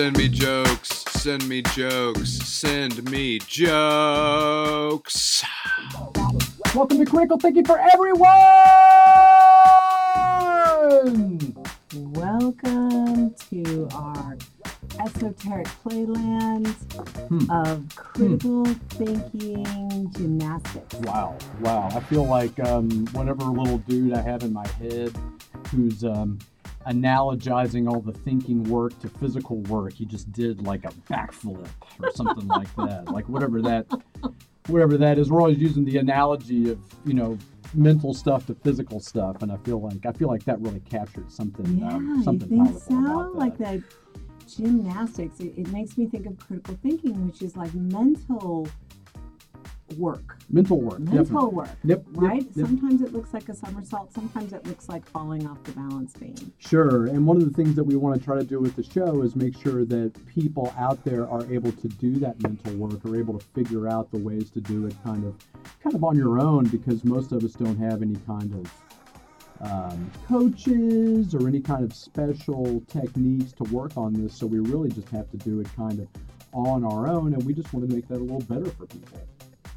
Send me jokes. Send me jokes. Send me jokes. Welcome to Critical Thinking for Everyone! Welcome to our esoteric playland Hmm. of critical thinking gymnastics. Wow, wow. I feel like um, whatever little dude I have in my head who's um, analogizing all the thinking work to physical work, he just did like a backflip or something like that. Like whatever that, whatever that is. We're always using the analogy of you know mental stuff to physical stuff, and I feel like I feel like that really captured something. Yeah, um, you something think powerful so? about Like that. that gymnastics. It, it makes me think of critical thinking, which is like mental work. mental work. Mental definitely. work. Yep. yep, Right? yep. Sometimes it looks like a somersault, sometimes it looks like falling off the balance beam. Sure. And one of the things that we want to try to do with the show is make sure that people out there are able to do that mental work or able to figure out the ways to do it kind of kind of on your own because most of us don't have any kind of um, coaches or any kind of special techniques to work on this. So we really just have to do it kind of on our own and we just want to make that a little better for people.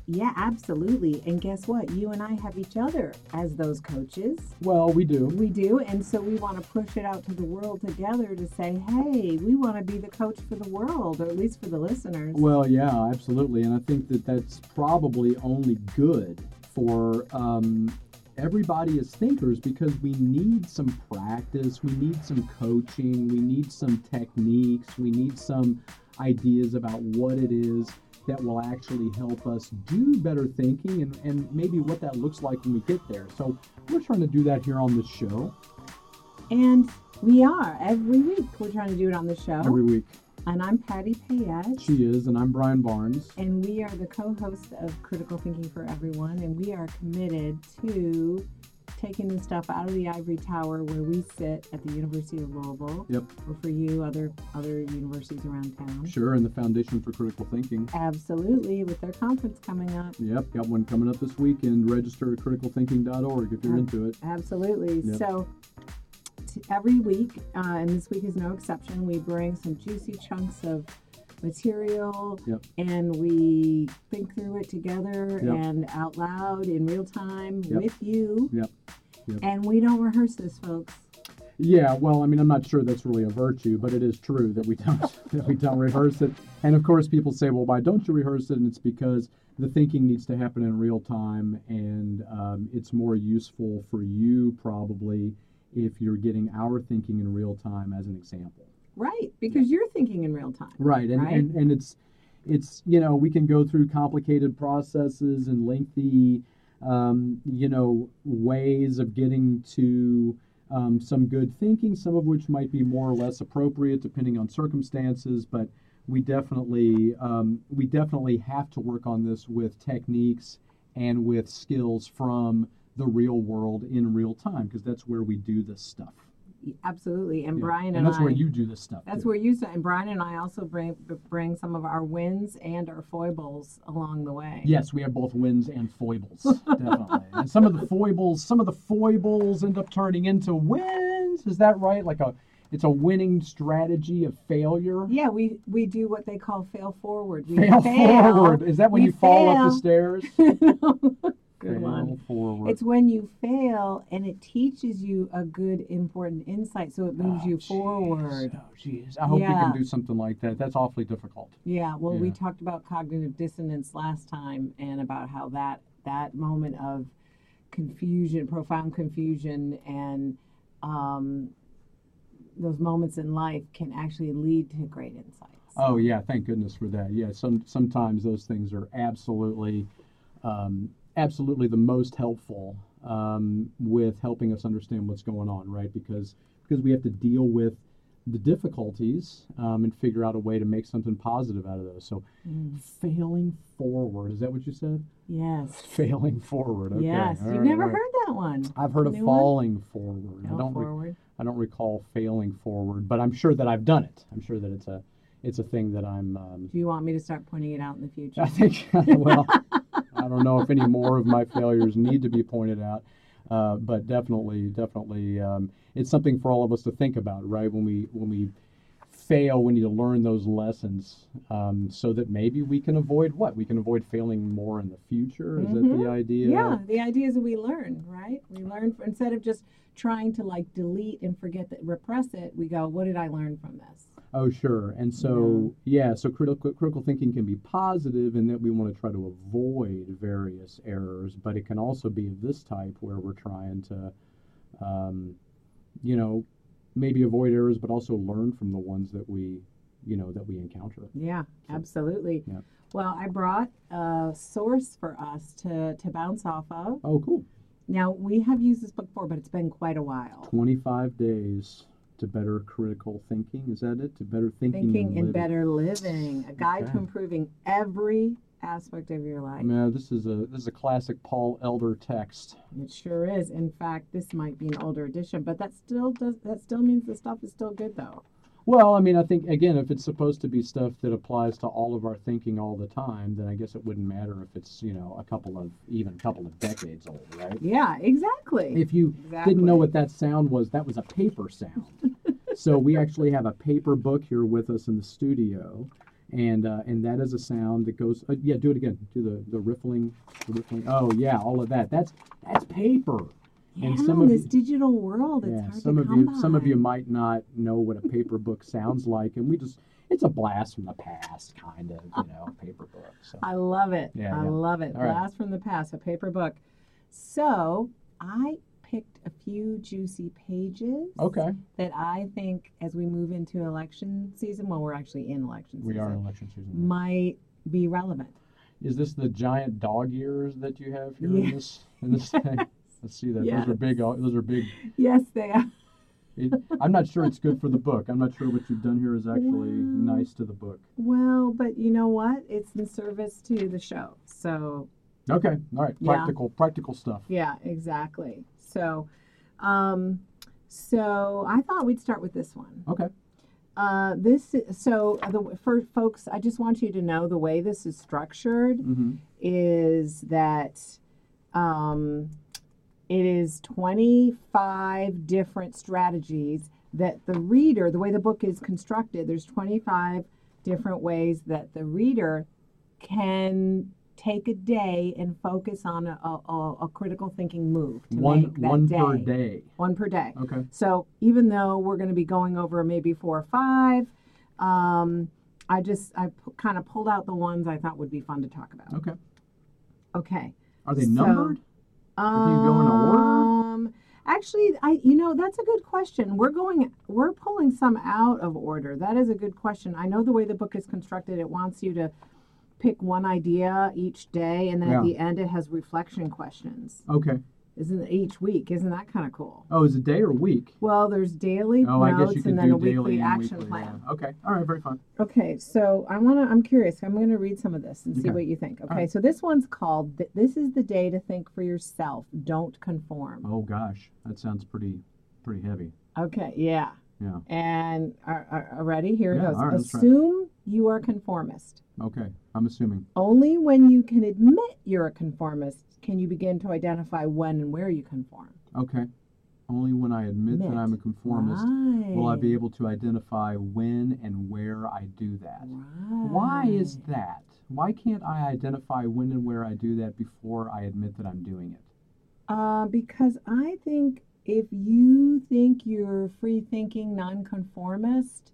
Yeah, absolutely. And guess what? You and I have each other as those coaches. Well, we do. We do. And so we want to push it out to the world together to say, hey, we want to be the coach for the world, or at least for the listeners. Well, yeah, absolutely, and I think that that's probably only good for um, everybody as thinkers because we need some practice, we need some coaching, we need some techniques, we need some ideas about what it is that will actually help us do better thinking and, and maybe what that looks like when we get there. So we're trying to do that here on the show And we are every week. We're trying to do it on the show. every week. and I'm Patty Payette. She is, and I'm Brian Barnes. And we are the co hosts of Critical Thinking for Everyone. And we are committed to taking the stuff out of the ivory tower where we sit at the University of Louisville. Yep. Or for you, other other universities around town. Sure, and the Foundation for Critical Thinking. Absolutely, with their conference coming up. Yep, got one coming up this weekend. Register at criticalthinking.org if you're into it. Absolutely. Yep. So t- every week, uh, and this week is no exception, we bring some juicy chunks of material Yep. and we think through it together Yep. and out loud in real time Yep. with you. Yep. Yep. And we don't rehearse this, folks. Yeah, well, I mean, I'm not sure that's really a virtue, but it is true that we don't that we don't rehearse it. And of course, people say, "Well, why don't you rehearse it?" And it's because the thinking needs to happen in real time, and um, it's more useful for you probably if you're getting our thinking in real time as an example. Right, because you're thinking in real time. Right, and, Right. and and it's it's you know we can go through complicated processes and lengthy um, you know ways of getting to um, some good thinking, some of which might be more or less appropriate depending on circumstances, but we definitely um, we definitely have to work on this with techniques and with skills from the real world in real time because that's where we do this stuff. Absolutely. And Yeah. Brian and, and that's I where you do this stuff. That's too. where you and Brian and I also bring bring some of our wins and our foibles along the way. Yes, we have both wins and foibles, definitely. and some of the foibles, some of the foibles end up turning into wins. Is that right? Like a, it's a winning strategy of failure. Yeah, we we do what they call fail forward. We Fail, forward. Is that when We you fall up the fail. stairs? Good one. forward. It's when you fail and it teaches you a good important insight, so it moves Oh, you jeez. forward. Oh, jeez. I hope we can do something like that. That's awfully difficult. Yeah, well, we talked about cognitive dissonance last time and about how that that moment of confusion, profound confusion, and um, those moments in life can actually lead to great insights. Oh yeah, thank goodness for that. Yeah, some sometimes those things are absolutely, um, absolutely the most helpful um, with helping us understand what's going on, right? Because because we have to deal with the difficulties um, and figure out a way to make something positive out of those. So, Mm. failing forward is that what you said? Yes. Failing forward. Okay. yes. You've right, never right. heard that one. I've heard of New one? falling forward. I don't. re- forward. I don't recall failing forward, but I'm sure that I've done it. I'm sure that it's a it's a thing that I'm. Um, Do you want me to start pointing it out in the future? I think well, I don't know if any more of my failures need to be pointed out, uh, but definitely, definitely, um, it's something for all of us to think about, right? When we when we fail, we need to learn those lessons um, so that maybe we can avoid what? We can avoid failing more in the future. Is that the idea? Yeah, the idea is that we learn, right? We learn instead of just trying to like delete and forget that repress it. We go, what did I learn from this? Oh, sure. And so, yeah, so critical critical thinking can be positive in that we want to try to avoid various errors, but it can also be of this type where we're trying to, um, you know, maybe avoid errors, but also learn from the ones that we, you know, that we encounter. Yeah, So- absolutely. Yeah. Well, I brought a source for us to to bounce off of. Oh, cool. Now we have used this book before, but it's been quite a while. 25 days to better critical thinking. Is that it? To better thinking, Thinking and and better living, a guide to improving every aspect of your life. Man, this is a this is a classic Paul Elder text. It sure is. In fact, this might be an older edition, but that still does that still means the stuff is still good though. Well, I mean, I think again, if it's supposed to be stuff that applies to all of our thinking all the time, then I guess it wouldn't matter if it's you know a couple of even a couple of decades old, right? Yeah, exactly. If you exactly. didn't know what that sound was, that was a paper sound. so we actually have a paper book here with us in the studio, and uh, and that is a sound that goes. Uh, yeah, do it again. Do the the riffling, the riffling. Oh yeah, all of that. That's that's paper. Yeah, and some in of this digital world, it's yeah, hard some to of come you some of you might not know what a paper book sounds like, and we just it's a blast from the past, kind of, you know, paper book. So I love it. Yeah, I yeah. love it. All right. Blast from the past, a paper book. So I picked a few juicy pages okay, that I think, as we move into election season, well, we're actually in election season. we are in election season. might be relevant. Is this the giant dog ears that you have here in this in this thing? Let's see that. Yes. Those are big. uh, Those are big. Yes, they are. It, I'm not sure it's good for the book. I'm not sure what you've done here is actually Well- nice to the book. Well, but you know what? It's in service to the show. So Okay, all right. Yeah. Practical, practical stuff. Yeah, exactly. So, um, so I thought we'd start with this one. Okay. Uh, this is, so the for folks, I just want you to know the way this is structured Mm-hmm. is that um, it is 25 different strategies that the reader, the way the book is constructed, there's 25 different ways that the reader can take a day and focus on a, a, a critical thinking move to One make that one day. per day. One per day. Okay. So even though we're going to be going over maybe four or five, um, I just I p- kind of pulled out the ones I thought would be fun to talk about. Okay. Okay. Are they So- Um, you go in order? Actually, I you know that's a good question. We're going we're pulling some out of order. That is a good question. I know the way the book is constructed, it wants you to pick one idea each day, and then Yeah. at the end it has reflection questions. Okay. Isn't each week? Isn't that kind of cool? Oh, is it day or week? Well, there's daily Oh, I notes guess you could and then do a daily weekly action weekly, plan. yeah. Okay. All right. Very fun. Okay, so I want to. I'm curious. I'm going to read some of this and see Okay. what you think. Okay, right. so this one's called "This is the day to think for yourself. Don't conform." Oh gosh, that sounds pretty pretty heavy. Okay, yeah. Yeah. And are, are, are ready? Here it goes. right. Assume you are conformist. Okay. I'm assuming. Only when you can admit you're a conformist can you begin to identify when and where you conform. Okay. Only when I admit that I'm a conformist Right. will I be able to identify when and where I do that. Right. Why is that? Why can't I identify when and where I do that before I admit that I'm doing it? Uh, because I think if you think you're free thinking nonconformist,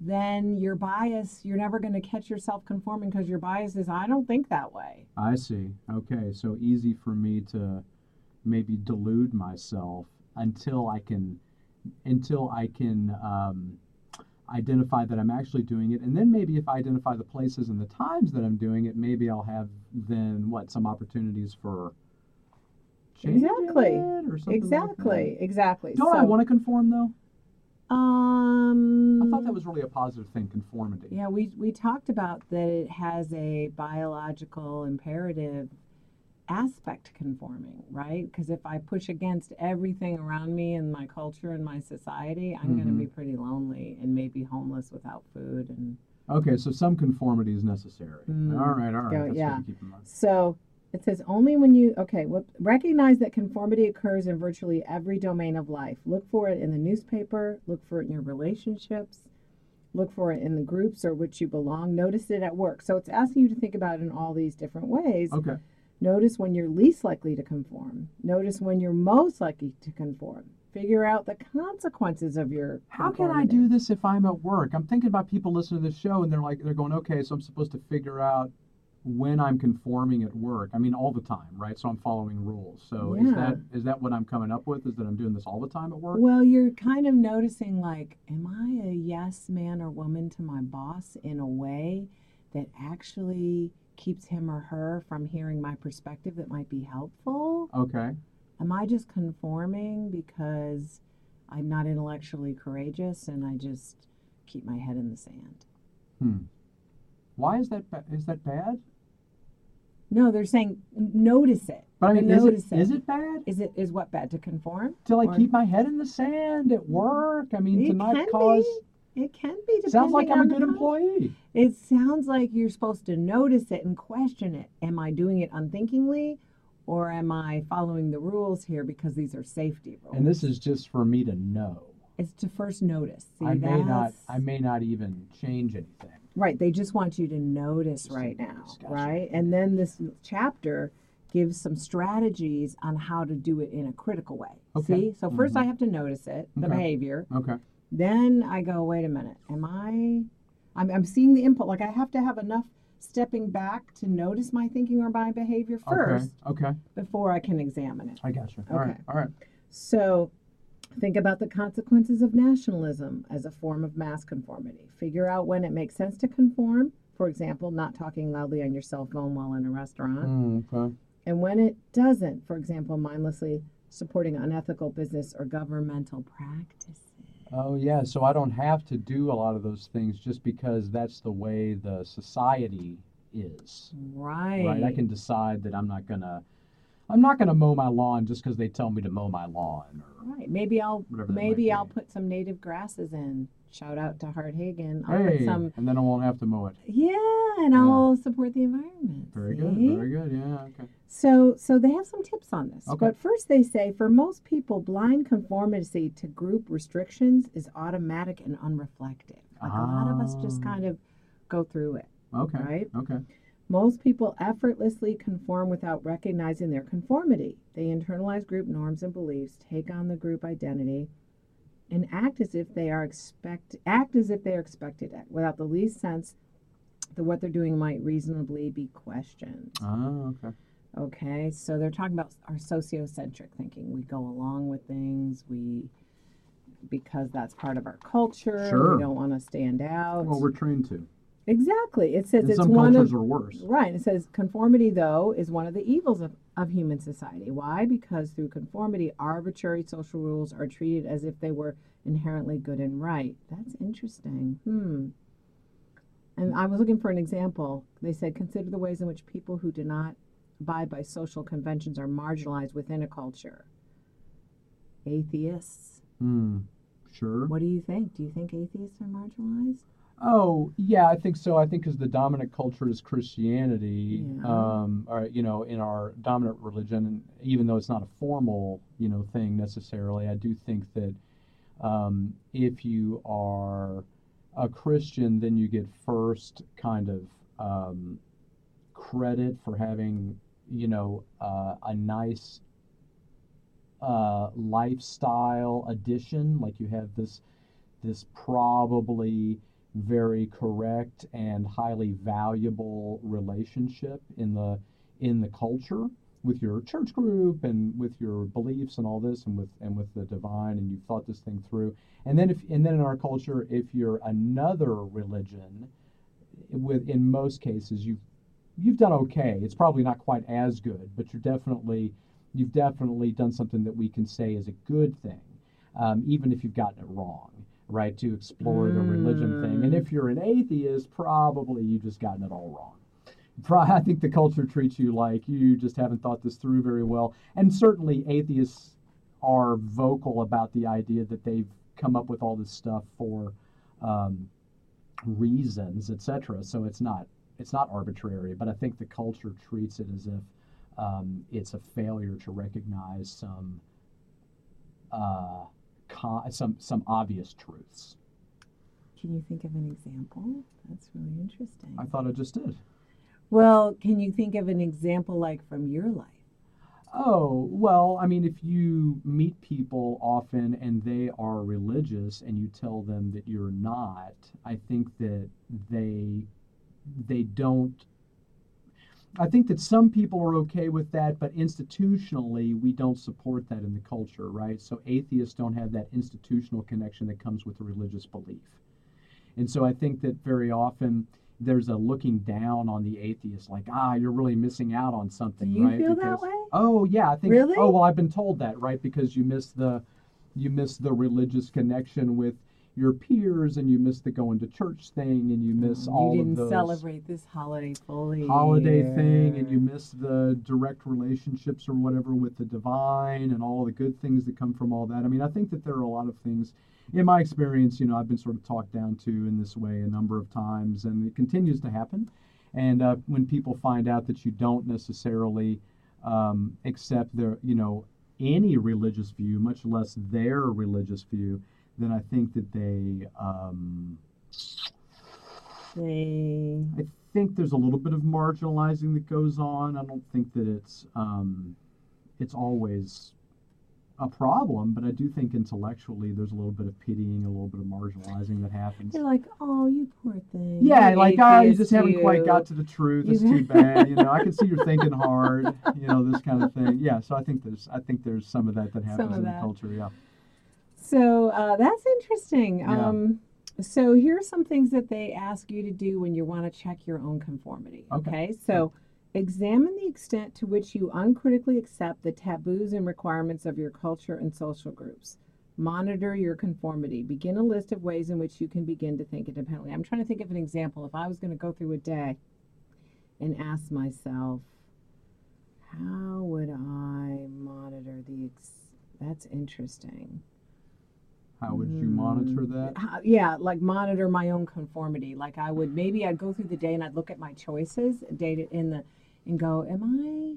then your bias, you're never going to catch yourself conforming because your bias is, I don't think that way. I see. Okay, so easy for me to maybe delude myself until I can until I can um, identify that I'm actually doing it, and then maybe if I identify the places and the times that I'm doing it, maybe I'll have then what some opportunities for changing Exactly. it or something. Exactly. Like Exactly. Don't I want to conform though? Um, I thought that was really a positive thing, conformity. Yeah, we we talked about that it has a biological imperative aspect to conforming, right? Because if I push against everything around me and my culture and my society, I'm going to be pretty lonely and maybe homeless without food and Okay, so some conformity is necessary. Mm. All right, all right. Go- yeah. keep in mind. So it says only when you okay recognize that conformity occurs in virtually every domain of life. Look for it in the newspaper. Look for it in your relationships. Look for it in the groups or which you belong. Notice it at work. So it's asking you to think about it in all these different ways. Okay. Notice when you're least likely to conform. Notice when you're most likely to conform. Figure out the consequences of your. How can I do this if I'm at work? I'm thinking about people listening to the show and they're like, they're going, okay, so I'm supposed to figure out when I'm conforming at work. I mean, all the time, right? So I'm following rules. So is that is that what I'm coming up with? Is that I'm doing this all the time at work? Well, you're kind of noticing like, am I a yes man or woman to my boss in a way that actually keeps him or her from hearing my perspective that might be helpful? Okay. Am I just conforming because I'm not intellectually courageous and I just keep my head in the sand? Hmm. Why is that? Is that bad? No, they're saying notice it. But I mean, is notice it, is it bad Is it is what bad to conform? to like Or- keep my head in the sand at work? I mean, to It not can cause. be. It can be. Sounds like I'm a good employee. It sounds like you're supposed to notice it and question it. Am I doing it unthinkingly or am I following the rules here because these are safety rules? And this is just for me to know. it's to first notice. See, I may not. I may not even change anything. Right, they just want you to notice Just right now, notice, gotcha. right? And then this chapter gives some strategies on how to do it in a critical way. Okay. See? So 1st Mhm. I have to notice it, the Okay. behavior. Okay. Then I go, wait a minute, am I I'm I'm seeing the input like I have to have enough stepping back to notice my thinking or my behavior first Okay. Okay. before I can examine it. I got you. All right. Okay. All right. So think about the consequences of nationalism as a form of mass conformity. Figure out when it makes sense to conform. For example, not talking loudly on your cell phone while in a restaurant. Mm, okay. And when it doesn't, for example, mindlessly supporting unethical business or governmental practices. Oh yeah. So I don't have to do a lot of those things just because that's the way the society is. Right. Right. I can decide that I'm not gonna. I'm not gonna mow my lawn just because they tell me to mow my lawn. Or, Right. Maybe I'll Whatever that maybe I'll be. put some native grasses in. Shout out to Hart Hagen. I'll hey, put some and then I won't have to mow it. Yeah, and Yeah. I'll support the environment. Very good. see? Very good. Yeah. Okay. So so they have some tips on this. Okay. But first they say for most people blind conformity to group restrictions is automatic and unreflective. Like a lot of us just Ah. kind of go through it, Okay. right? Okay. Most people effortlessly conform without recognizing their conformity. They internalize group norms and beliefs, take on the group identity, and act as if they are expect act as if they are expected to, without the least sense that what they're doing might reasonably be questioned. Oh, okay. Okay, so they're talking about our sociocentric thinking. We go along with things. We because that's part of our culture. Sure. We don't want to stand out. Well, we're trained to. Exactly. It says And it's some one cultures of are worse. Right. It says conformity, though, is one of the evils of, of human society. Why? Because through conformity, arbitrary social rules are treated as if they were inherently good and right. That's interesting. Hmm. And I was looking for an example. They said, consider the ways in which people who do not abide by social conventions are marginalized within a culture. Atheists. Hmm. Sure. What do you think? Do you think atheists are marginalized? Oh, yeah, I think so. I think because the dominant culture is Christianity, Yeah. um, or you know, in our dominant religion, and even though it's not a formal, you know, thing necessarily, I do think that um, if you are a Christian, then you get first kind of um, credit for having, you know, uh, a nice uh, lifestyle addition. Like you have this this probably very correct and highly valuable relationship in the in the culture with your church group and with your beliefs and all this and with and with the divine and you've thought this thing through. And then if and then in our culture if you're another religion with in most cases you've you've done okay. It's probably not quite as good but you're definitely you've definitely done something that we can say is a good thing um, even if you've gotten it wrong right to explore the religion thing and Mm. if you're an atheist probably you've just gotten it all wrong I think the culture treats you like you just haven't thought this through very well. And certainly, atheists are vocal about the idea that they've come up with all this stuff for um, reasons, etc. So it's not it's not arbitrary. But I think the culture treats it as if um, it's a failure to recognize some uh, con- some some obvious truths. Can you think of an example? That's really interesting. I thought I just did. Well, can you think of an example like from your life? Oh, well, I mean, if you meet people often and they are religious and you tell them that you're not, I think that they they don't I think that some people are okay with that, but institutionally, we don't support that in the culture, right? So atheists don't have that institutional connection that comes with a religious belief. And so I think that very often there's a looking down on the atheist, like, ah, you're really missing out on something, Do you right? feel that way? Oh yeah, I think. Really? Oh well, I've been told that, right? Because you miss the, you miss the religious connection with your peers, and you miss the going to church thing, and you miss Oh, all you didn't of those celebrate this holiday fully. holiday thing, and you miss the direct relationships or whatever with the divine, and all the good things that come from all that. I mean, I think that there are a lot of things. In my experience, you know, I've been sort of talked down to in this way a number of times, and it continues to happen. And uh, when people find out that you don't necessarily um, accept their, you know, any religious view, much less their religious view, then I think that they, um, They, I think there's a little bit of marginalizing that goes on. I don't think that it's, um, it's always a problem, but I do think intellectually there's a little bit of pitying, a little bit of marginalizing that happens. You're like, oh, you poor thing. Yeah, you like oh, you just haven't quite got to the truth. It's too bad. You know, I can see you're thinking hard. You know, this kind of thing. Yeah, so I think there's I think there's some of that that happens in that. the culture. Yeah. So uh, that's interesting. Yeah. Um, so here are some things that they ask you to do when you want to check your own conformity. Okay. Okay. So examine the extent to which you uncritically accept the taboos and requirements of your culture and social groups. Monitor your conformity. Begin a list of ways in which you can begin to think independently. I'm trying to think of an example. If I was going to go through a day and ask myself, how would I monitor the ex- that's interesting. How would you monitor Mm, that? how- yeah, like monitor my own conformity. Like I would maybe I'd go through the day and I'd look at my choices, date in the, and go, am I?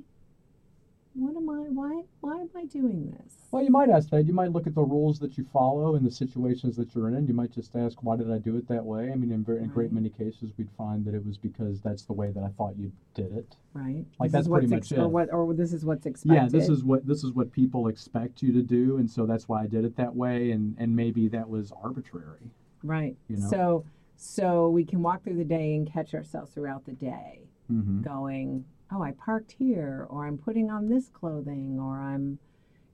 What am I? Why? Why am I doing this? Well, you might ask that. You might look at the rules that you follow and the situations that you're in. You might just ask, why did I do it that way? I mean, in, very, in a great many cases, we'd find that it was because that's the way that I thought you did it. Right. Like, This that's pretty much Or it. what? Or this is what's expected. Yeah, this is what this is what people expect you to do, and so that's why I did it that way. And and maybe that was arbitrary. right. you know. So, so we can walk through the day and catch ourselves throughout the day. Mm-hmm. going, oh, I parked here, or I'm putting on this clothing, or I'm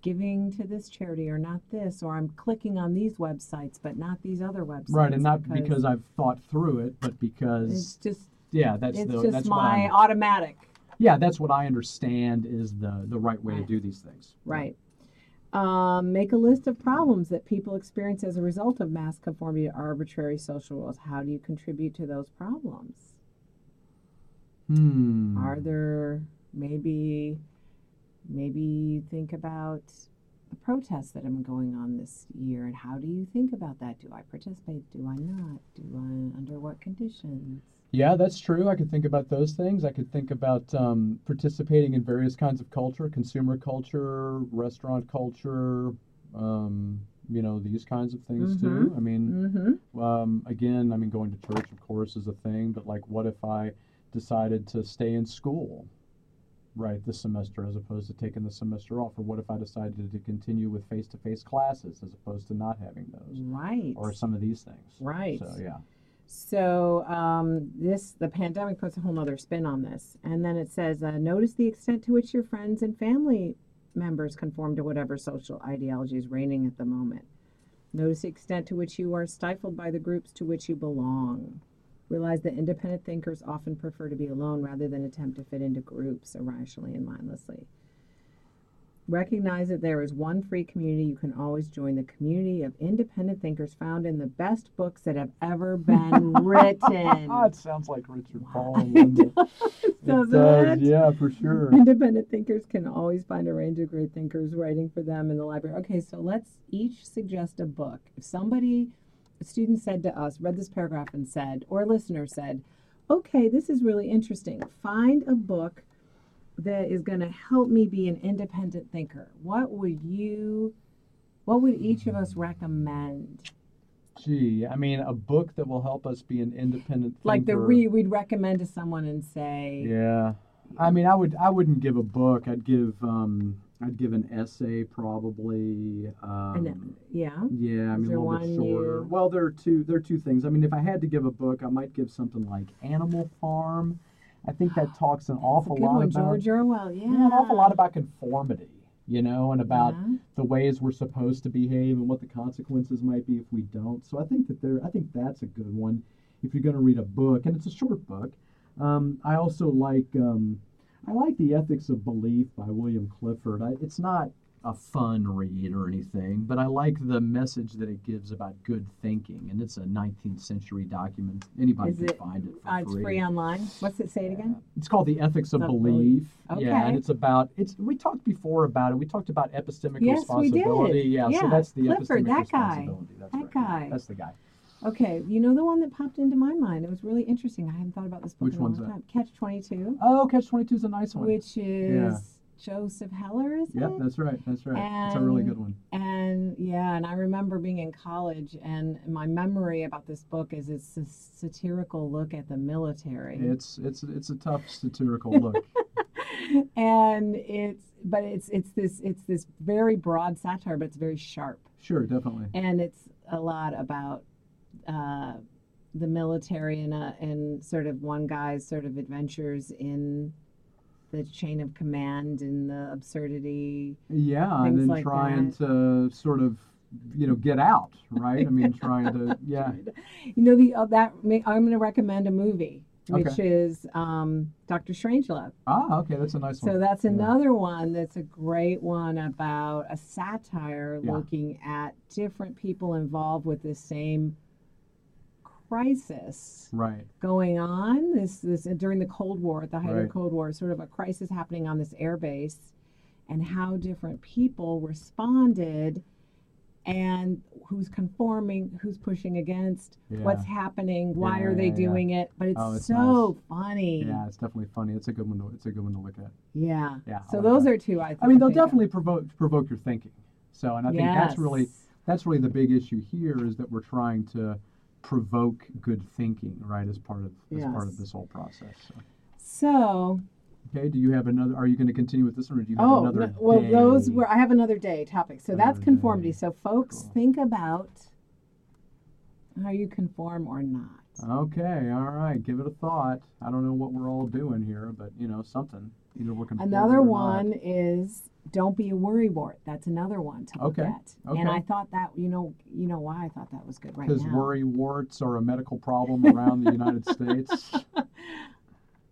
giving to this charity, or not this, or I'm clicking on these websites, but not these other websites. Right, and not because, I've thought through it, but because it's just yeah, that's it's the just that's my automatic. yeah, that's what I understand is the the right way Right. to do these things. Right. Um, make a list of problems that people experience as a result of mass conformity to arbitrary social rules. How do you contribute to those problems? Hmm. Are there maybe maybe you think about the protests that have been going on this year and how do you think about that? Do I participate? Do I not? Do I under what conditions? Yeah, that's true. I could think about those things. I could think about um, participating in various kinds of culture, consumer culture, restaurant culture, um, you know, these kinds of things too. I mean, Mm-hmm. um, again, I mean, going to church, of course, is a thing, but like, what if I decided to stay in school, right, this semester as opposed to taking the semester off? Or what if I decided to continue with face to face classes as opposed to not having those? Right. Or some of these things. Right. So, yeah. So um, this the pandemic puts a whole nother spin on this, and then it says, uh, notice the extent to which your friends and family members conform to whatever social ideology is reigning at the moment. Notice the extent to which you are stifled by the groups to which you belong. Realize that independent thinkers often prefer to be alone rather than attempt to fit into groups irrationally and mindlessly. Recognize that there is one free community you can always join the community of independent thinkers found in the best books that have ever been written. It sounds like Richard Paul It does, doesn't does, it? yeah, for sure. Independent thinkers can always find a range of great thinkers writing for them in the library. Okay, so let's each suggest a book. If somebody, a student said to us, read this paragraph and said, or a listener said, okay, this is really interesting. Find a book that is going to help me be an independent thinker. What would you, what would each of us recommend? Gee, I mean, a book that will help us be an independent thinker. Like the read we'd recommend to someone and say, Yeah, I mean, I would I wouldn't give a book. I'd give um I'd give an essay probably. Um, yeah. yeah, I mean a little bit shorter. you- Well, there are two there are two things. I mean, if I had to give a book, I might give something like Animal Farm. I think that talks an awful lot one, about George Orwell. Yeah. yeah, an awful lot about conformity, you know, and about Yeah. the ways we're supposed to behave and what the consequences might be if we don't. So I think that there, I think that's a good one if you're going to read a book, and it's a short book. Um, I also like, um, I like the Ethics of Belief by William Clifford. I, it's not a fun read or anything, but I like the message that it gives about good thinking, and it's a 19th century document. Anybody Is can it- find it for Uh, it's free. free online. What's it say it again? It's called the Ethics of Of Belief. Belief. Yeah, and it's about it's. We talked before about it. We talked about epistemic Yes, we did. responsibility. Yeah, Yeah, so that's the Clifford, epistemic that guy. That's That right. Guy. that's the guy. Okay, you know the one that popped into my mind. It was really interesting. I hadn't thought about this book Which in a long one's that? time. Catch Twenty Two, Oh, Catch Twenty Two is a nice one. which is Joseph Heller, is Yep, it? that's right. That's right. it's a really good one. And yeah, and I remember being in college, and my memory about this book is it's a satirical look at the military. It's it's it's a tough satirical look. and it's but it's it's this it's this very broad satire, but it's very sharp. sure, definitely. and it's a lot about uh, the military and uh, and sort of one guy's sort of adventures in the chain of command and the absurdity. Yeah, and then like trying to sort of you know get out, right? I mean, trying to yeah. You know the uh, that I'm going to recommend a movie which Okay. is um, Doctor Strangelove. Ah, okay, that's a nice one. So that's Yeah. another one that's a great one about a satire Yeah. looking at different people involved with the same crisis Right. going on this this uh, during the Cold War at the height of the Cold War sort of a crisis happening on this air base and how different people responded and who's conforming who's pushing against Yeah. what's happening why are Yeah, they yeah, doing it but it's, Oh, it's so funny Yeah, it's definitely funny. It's a good one. To, it's a good one to look at. yeah Yeah. So like those that. are two I, I mean, they'll think of. definitely provoke provoke your thinking. So, and I think that's really that's really the big issue here is that we're trying to provoke good thinking, right, as part of as part of this whole process. So, so okay, do you have another? Are you going to continue with this one, or do you have Oh, another? no- well, those were. I have another day topic. So that's conformity. day. So, folks, Cool. think about how you conform or not. Okay, all right. Give it a thought. I don't know what we're all doing here, but you know something. Either we're conforming Another or not. one is don't be a worrywart. That's another one to look Okay, at. okay. And I thought that you know you know why I thought that was good right Because now. worry warts are a medical problem around the United States.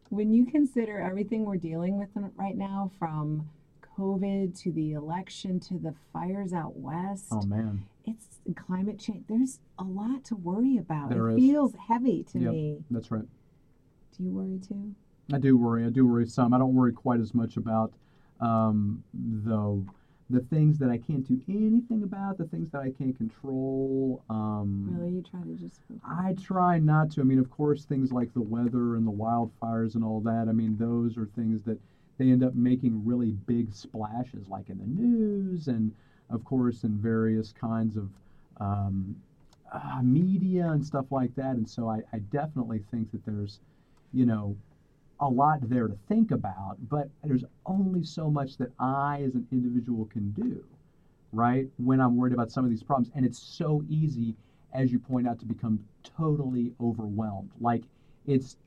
when you consider everything we're dealing with right now, from COVID to the election to the fires out west, Oh man. it's climate change. There's a lot to worry about. There it is. feels heavy to Yep. me. That's right. Do you worry too? I do worry. I do worry some. I don't worry quite as much about um, the the things that I can't do anything about, the things that I can't control. Um, Really, you try to just. I try not to. I mean, of course, things like the weather and the wildfires and all that. I mean, those are things that they end up making really big splashes, like in the news and, of course, in various kinds of um, uh, media and stuff like that. And so I, I definitely think that there's, you know, a lot there to think about, but there's only so much that I, as an individual, can do, right? When I'm worried about some of these problems. And it's so easy, as you point out, to become totally overwhelmed. Like, it's,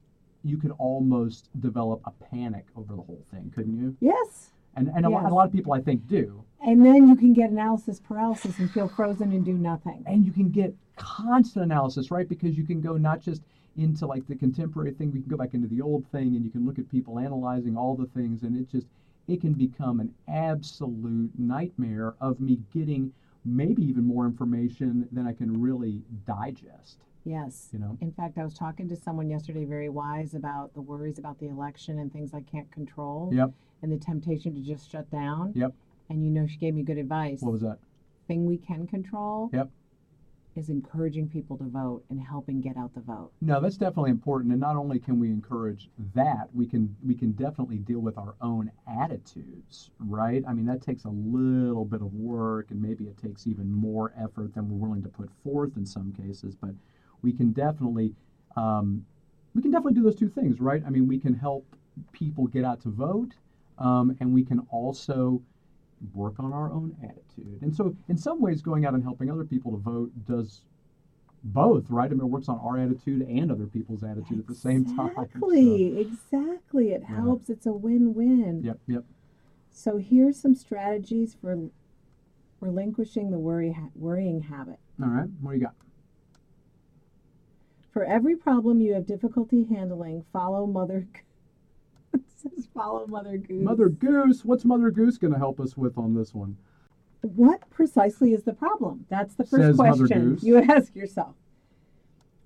you could almost develop a panic over the whole thing, couldn't you? Yes. And, and a, lot, a lot of people, I think, do. And then you can get analysis paralysis and feel frozen and do nothing. and you can get constant analysis right because you can go not just into like the contemporary thing we can go back into the old thing and you can look at people analyzing all the things and it just it can become an absolute nightmare of me getting maybe even more information than i can really digest Yes. you know In fact, I was talking to someone yesterday, very wise, about the worries about the election and things I can't control yep and the temptation to just shut down. Yep. And you know, she gave me good advice. what was that Thing we can control Yep. Is encouraging people to vote and helping get out the vote. No, that's definitely important. And not only can we encourage that, we can we can definitely deal with our own attitudes, right? I mean, that takes a little bit of work, and maybe it takes even more effort than we're willing to put forth in some cases. But we can definitely um, we can definitely do those two things, right? I mean, we can help people get out to vote, um, and we can also work on our own attitude. And so, in some ways, going out and helping other people to vote does both, right? I mean, it works on our attitude and other people's attitude at the same time. So, Exactly, exactly. It Yeah. helps. It's a win-win. yep, yep. So here's some strategies for relinquishing the worry ha- worrying habit. All right, what do you got? For every problem you have difficulty handling, follow Mother. It says follow Mother Goose. Mother Goose. What's Mother Goose going to help us with on this one? What precisely is the problem? That's the first Says question you ask yourself.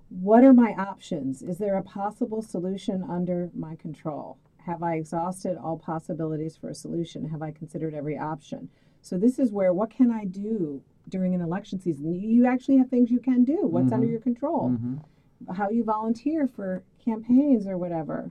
What are my options? Is there a possible solution under my control? Have I exhausted all possibilities for a solution? Have I considered every option? So this is where what can I do during an election season? You actually have things you can do. What's under Mhm. your control? hmm how you volunteer for campaigns or whatever.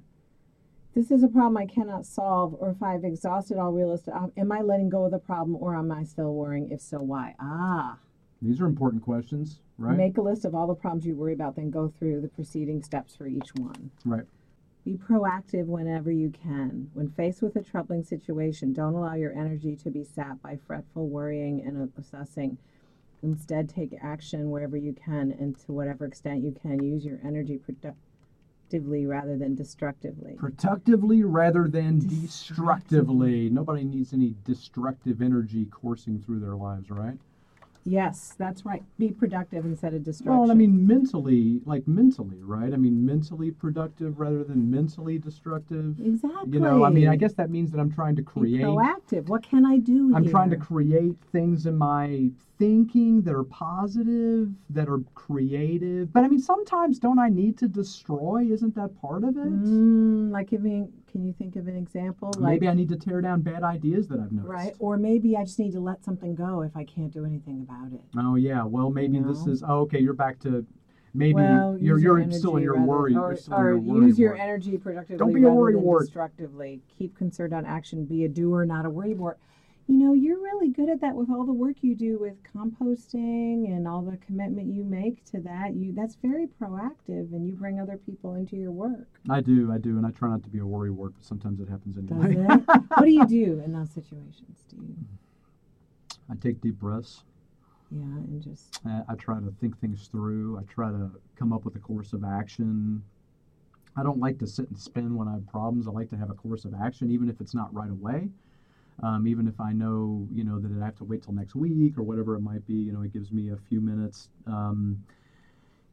This is a problem I cannot solve, or if I've exhausted all realistic, op- am I letting go of the problem, or am I still worrying? If so, why? Ah, These are important questions, right? make a list of all the problems you worry about, then go through the preceding steps for each one. Right. Be proactive whenever you can. When faced with a troubling situation, don't allow your energy to be sapped by fretful worrying and obsessing. Instead, take action wherever you can and to whatever extent you can. Use your energy productively rather than destructively. Productively rather than destructively. Nobody needs any destructive energy coursing through their lives, right? Yes, that's right. Be productive instead of destructive. Well, I mean, mentally, like mentally, right? I mean, mentally productive rather than mentally destructive. exactly. You know, I mean, I guess that means that I'm trying to Be create. proactive. What can I do I'm here? trying to create things in my thinking that are positive, that are creative. But I mean, sometimes don't I need to destroy? Isn't that part of it? Mm, like giving. Can you think of an example? Like Maybe I need to tear down bad ideas that I've noticed. Right. Or maybe I just need to let something go if I can't do anything about it. Oh yeah. Well, maybe this know? is. Oh, okay. You're back to. Maybe well, you're you're your still in your rather- worry. Or, you're still in or your worry use your ward. energy productively Don't be a worry wart. destructively. Keep concerned on action. Be a doer, not a worry wart. You know, you're really good at that with all the work you do with composting and all the commitment you make to that. You that's very proactive, and you bring other people into your work. I do, I do, and I try not to be a worry wart, but sometimes it happens Does anyway. it? what do you do in those situations? Do you, I take deep breaths. yeah, and just I, I try to think things through. I try to come up with a course of action. I don't like to sit and spin when I have problems. I like to have a course of action, even if it's not right away. Um, even if I know, you know, that I have to wait till next week or whatever it might be, you know, it gives me a few minutes. Um,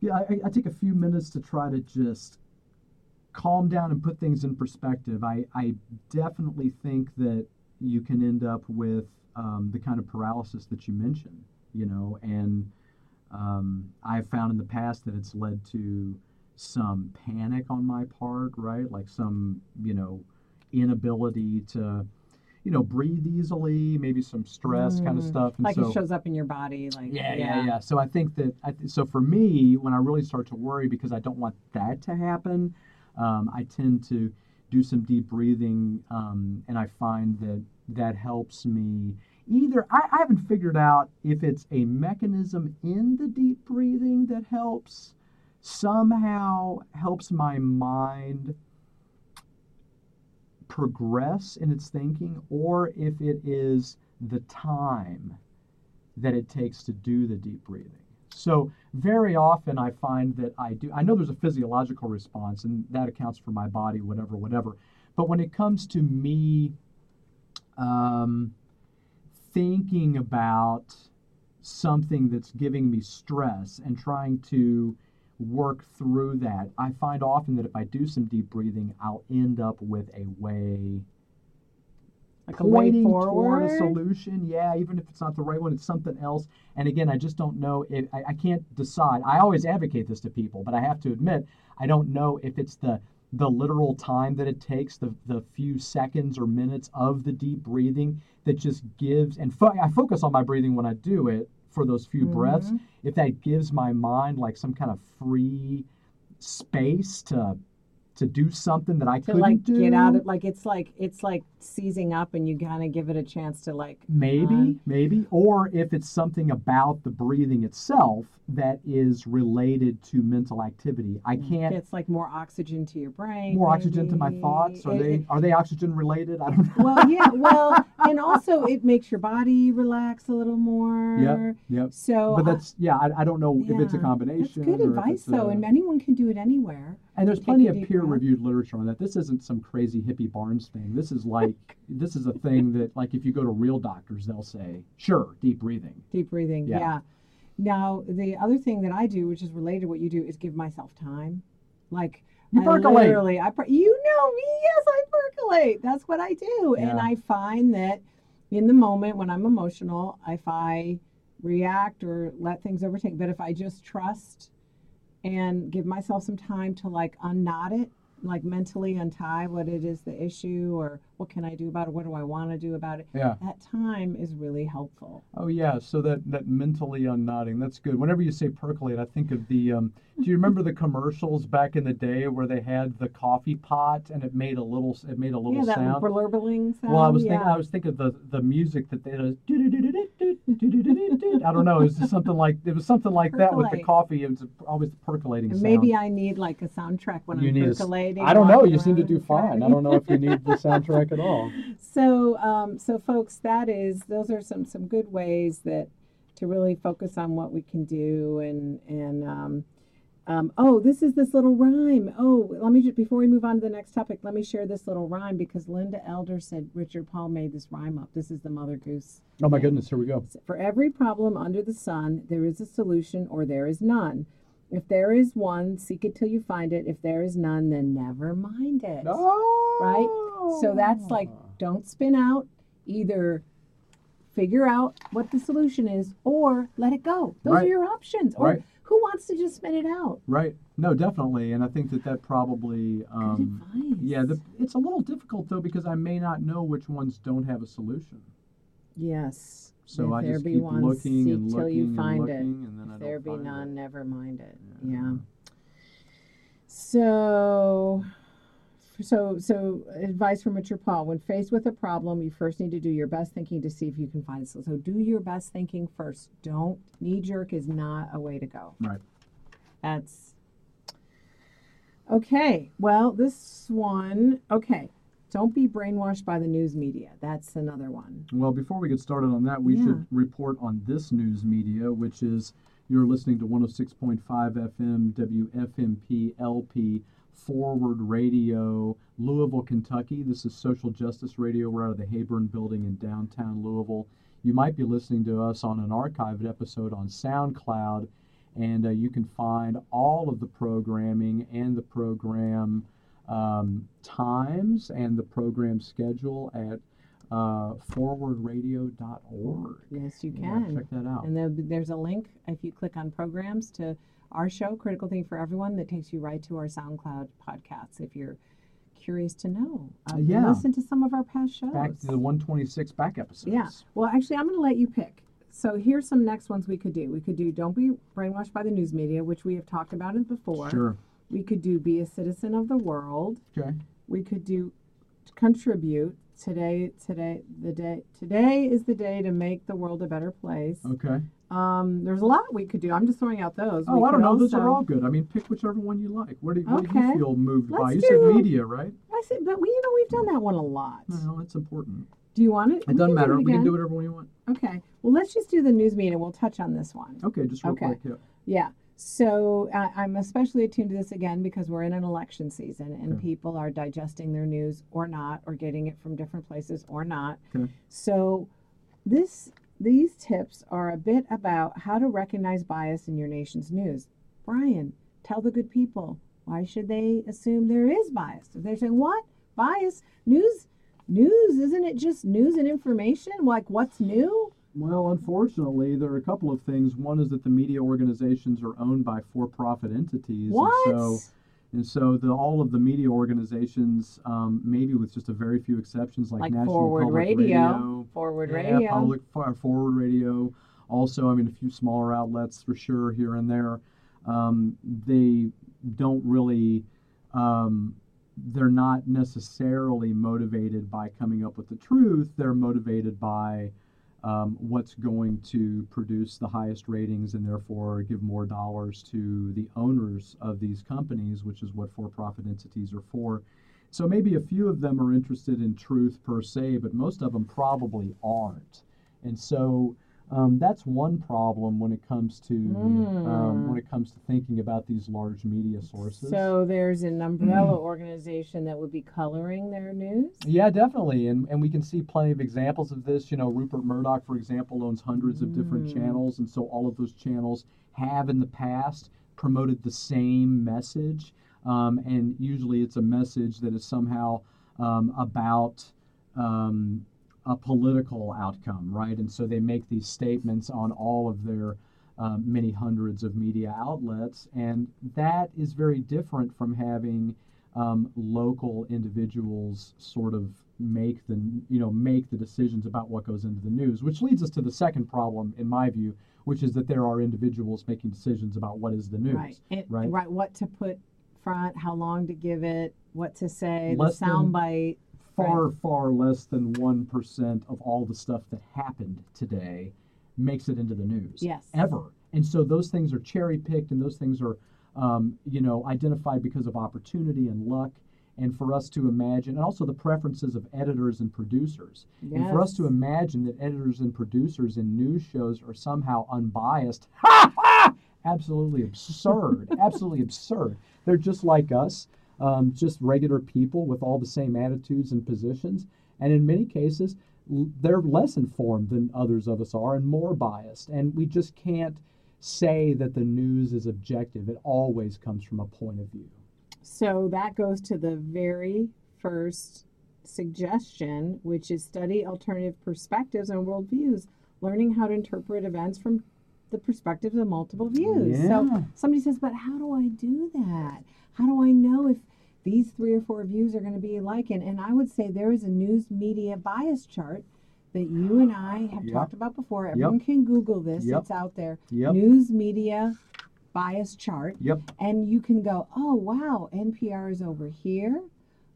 yeah, I, I take a few minutes to try to just calm down and put things in perspective. I, I definitely think that you can end up with um, the kind of paralysis that you mentioned, you know, and um, I've found in the past that it's led to some panic on my part, right? Like some, you know, inability to, you know, breathe easily, maybe some stress kind of Mm, stuff. And like so, it shows up in your body, like yeah, yeah, yeah. So I think that, I th- so for me, when I really start to worry because I don't want that to happen, um, I tend to do some deep breathing, um, and I find that that helps me. Either I, I haven't figured out if it's a mechanism in the deep breathing that helps, somehow helps my mind progress in its thinking, or if it is the time that it takes to do the deep breathing. So very often I find that I do. I know there's a physiological response, and that accounts for my body, whatever, whatever. But when it comes to me um, thinking about something that's giving me stress and trying to work through that, I find often that if I do some deep breathing, I'll end up with a way like a way pointing toward a solution. Yeah, even if it's not the right one, it's something else. And again, I just don't know if I, I can't decide. I always advocate this to people, but I have to admit, I don't know if it's the the literal time that it takes, the the few seconds or minutes of the deep breathing that just gives. And fo- I focus on my breathing when I do it for those few breaths, Mhm. if that gives my mind like some kind of free space to to do something that I to couldn't like do, get out of like it's like it's like seizing up and you kind of give it a chance to like maybe, on. maybe, or if it's something about the breathing itself that is related to mental activity. I mm, can't it's like more oxygen to your brain more oxygen to my thoughts. Are It- they it- are they oxygen related? I don't know. well yeah well and also it makes your body relax a little more yeah yep. so But that's yeah. I, I don't know if it's a combination. that's good advice though a- and anyone can do it anywhere And there's plenty of peer-reviewed literature on that. This isn't some crazy hippie Barnes thing. This is like this is a thing that like if you go to real doctors, they'll say, "Sure, deep breathing." deep breathing Yeah. yeah. now the other thing that i do which is related to what you do is give myself time like You I percolate. literally, I per- you know me. Yes, I percolate. That's what I do, and I find that in the moment when I'm emotional, if I react or let things overtake, but if I just trust and give myself some time to like unknot it, like mentally untie what it is the issue or what can I do about it, what do I want to do about it, Yeah. that time is really helpful. Oh yeah. So that that mentally unknotting. That's good. Whenever you say percolate, I think of the. Um, do you remember the commercials back in the day where they had the coffee pot and it made a little it made a little yeah, that sound? blurbling sound. Well, I was yeah. thinking, I was thinking of the the music that they does. I don't know. It was just something like it was something like that with the coffee. It was always the percolating sound. maybe I need like a soundtrack when You I'm need percolating. I don't know. You seem to do fine. I don't know if you need the soundtrack at all. So, um, so folks, that is those are some some good ways that to really focus on what we can do and and um, um, oh, this is this little rhyme. Oh, let me just before we move on to the next topic, let me share this little rhyme because Linda Elder said Richard Paul made this rhyme up. This is the Mother Goose. Oh my goodness. Here we go. For every problem under the sun, there is a solution or there is none. If there is one, seek it till you find it. If there is none, then never mind it. Oh. Right? So that's like, don't spin out. Either figure out what the solution is or let it go. Those Right. are your options. Or Right. who wants to just spin it out? Right. No, definitely. And I think that that probably. Um, Good advice. yeah. The, it's a little difficult though because I may not know which ones don't have a solution. yes. So if I there just be keep one, looking seek and till looking you and find looking, it. and then I If there don't be none, it. never mind it. Yeah. yeah. So, so, so advice from Richard Paul: When faced with a problem, you first need to do your best thinking to see if you can find it. So, so do your best thinking first. Don't knee jerk is not a way to go. Right. That's okay. Well, this one, okay. Don't be brainwashed by the news media. That's another one. Well, before we get started on that, we Yeah. should report on this news media, which is you're listening to 106.5 FM WFMP LP Forward Radio, Louisville, Kentucky. This is Social Justice Radio. We're out of the Heyburn Building in downtown Louisville. You might be listening to us on an archived episode on SoundCloud, and uh, you can find all of the programming and the program um, times and the program schedule at uh, forwardradio.org. Yes, you Yeah, can. check that out. And there, there's a link if you click on programs to our show, Critical Thing for Everyone, that takes you right to our SoundCloud podcasts. If you're curious to know, uh, yeah. listen to some of our past shows. Back to the 126 back episodes. Yeah. Well, actually, I'm going to let you pick. So here's some next ones we could do. We could do "Don't Be Brainwashed by the News Media," which we have talked about it before. Sure. We could do "Be a Citizen of the World." Okay. We could do "Contribute." Today, today, the day. Today is the day to make the world a better place. Okay. Um, there's a lot we could do. I'm just throwing out those. Oh, We I don't know. Those are all good. I mean, pick whichever one you like. What do, what do you feel moved by? Let's You do- said media, right? I said, but we, you know, we've done that one a lot. No, that's important. Do you want it? It doesn't matter. We can do whatever one you want. Okay. Well, let's just do the news media. We'll touch on this one. Okay, just real Okay. quick. Yeah. Yeah. So uh, I'm especially attuned to this again because we're in an election season and Okay. people are digesting their news or not, or getting it from different places or not. Okay. So this these tips are a bit about how to recognize bias in your nation's news. Brian, tell the good people why should they assume there is bias? If they're saying what bias news news isn't it just news and information like what's new? Well, unfortunately, there are a couple of things. One is that the media organizations are owned by for-profit entities, What? and so and so the all of the media organizations, um, maybe with just a very few exceptions, like, Like National Forward Public Radio, Radio Forward yeah, Radio. Public Forward Radio, also, I mean, a few smaller outlets for sure here and there. Um, they don't really, um, they're not necessarily motivated by coming up with the truth. They're motivated by um, what's going to produce the highest ratings and therefore give more dollars to the owners of these companies, which is what for profit entities are for. So maybe a few of them are interested in truth per se, but most of them probably aren't. And so um, that's one problem when it comes to um, when it comes to thinking about these large media sources. So there's an umbrella organization that would be coloring their news. Yeah, definitely, and and we can see plenty of examples of this. You know, Rupert Murdoch, for example, owns hundreds of different Mm. channels, and so all of those channels have in the past promoted the same message, um, and usually it's a message that is somehow um, about. A political outcome, right? And so they make these statements on all of their um, many hundreds of media outlets, and that is very different from having um, local individuals sort of make the you know make the decisions about what goes into the news, which leads us to the second problem, in my view, which is that there are individuals making decisions about what is the news. Right. It, right? right. What to put front, how long to give it, what to say, Less the than- sound bite. Far far less than one percent of all the stuff that happened today makes it into the news. Yes. ever. And so those things are cherry picked and those things are, um, you know, identified because of opportunity and luck. And for us to imagine, and also the preferences of editors and producers. And for us to imagine that editors and producers in news shows are somehow unbiased, absolutely absurd. absolutely absurd. They're just like us, um, just regular people with all the same attitudes and positions. And in many cases, they're less informed than others of us are and more biased. And we just can't say that the news is objective. It always comes from a point of view. So that goes to the very first suggestion, which is study alternative perspectives and worldviews, learning how to interpret events from the perspectives of multiple views. Yeah. So somebody says, but how do I do that? How do I know if these three or four views are going to be alike? And, and I would say there is a news media bias chart that you and I have Yep. talked about before. Everyone can Google this, Yep. it's out there. Yep. News media bias chart Yep. and you can go, oh wow, NPR is over here,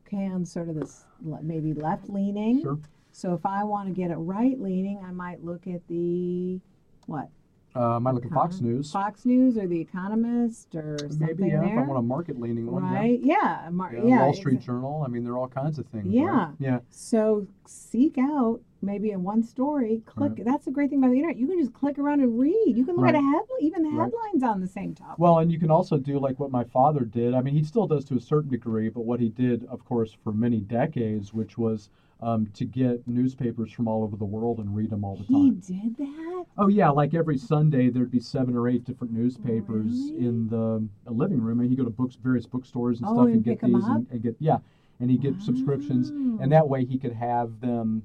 okay, on sort of this maybe left leaning. Sure. So if I want to get it right leaning, I might look at the what Uh, I might look at Fox News. Fox News or the Economist or something Maybe, yeah, there, if I want a market leaning one. yeah. right? Yeah, mar- Yeah, yeah. Wall Street Journal. I mean, there are all kinds of things. Yeah. right? Yeah. So seek out maybe in one story. Click. Right. That's the great thing about the internet. You can just click around and read. You can look at a Right. head, even the Right. headlines on the same topic. Well, and you can also do like what my father did. I mean, he still does to a certain degree, but what he did, of course, for many decades, which was um, to get newspapers from all over the world and read them all the time. he did that. Oh yeah, like every Sunday there'd be seven or eight different newspapers Really? in the uh, living room, and he'd go to books, various bookstores and Oh, stuff, and get these and, and get yeah, and he'd get subscriptions, and that way he could have them,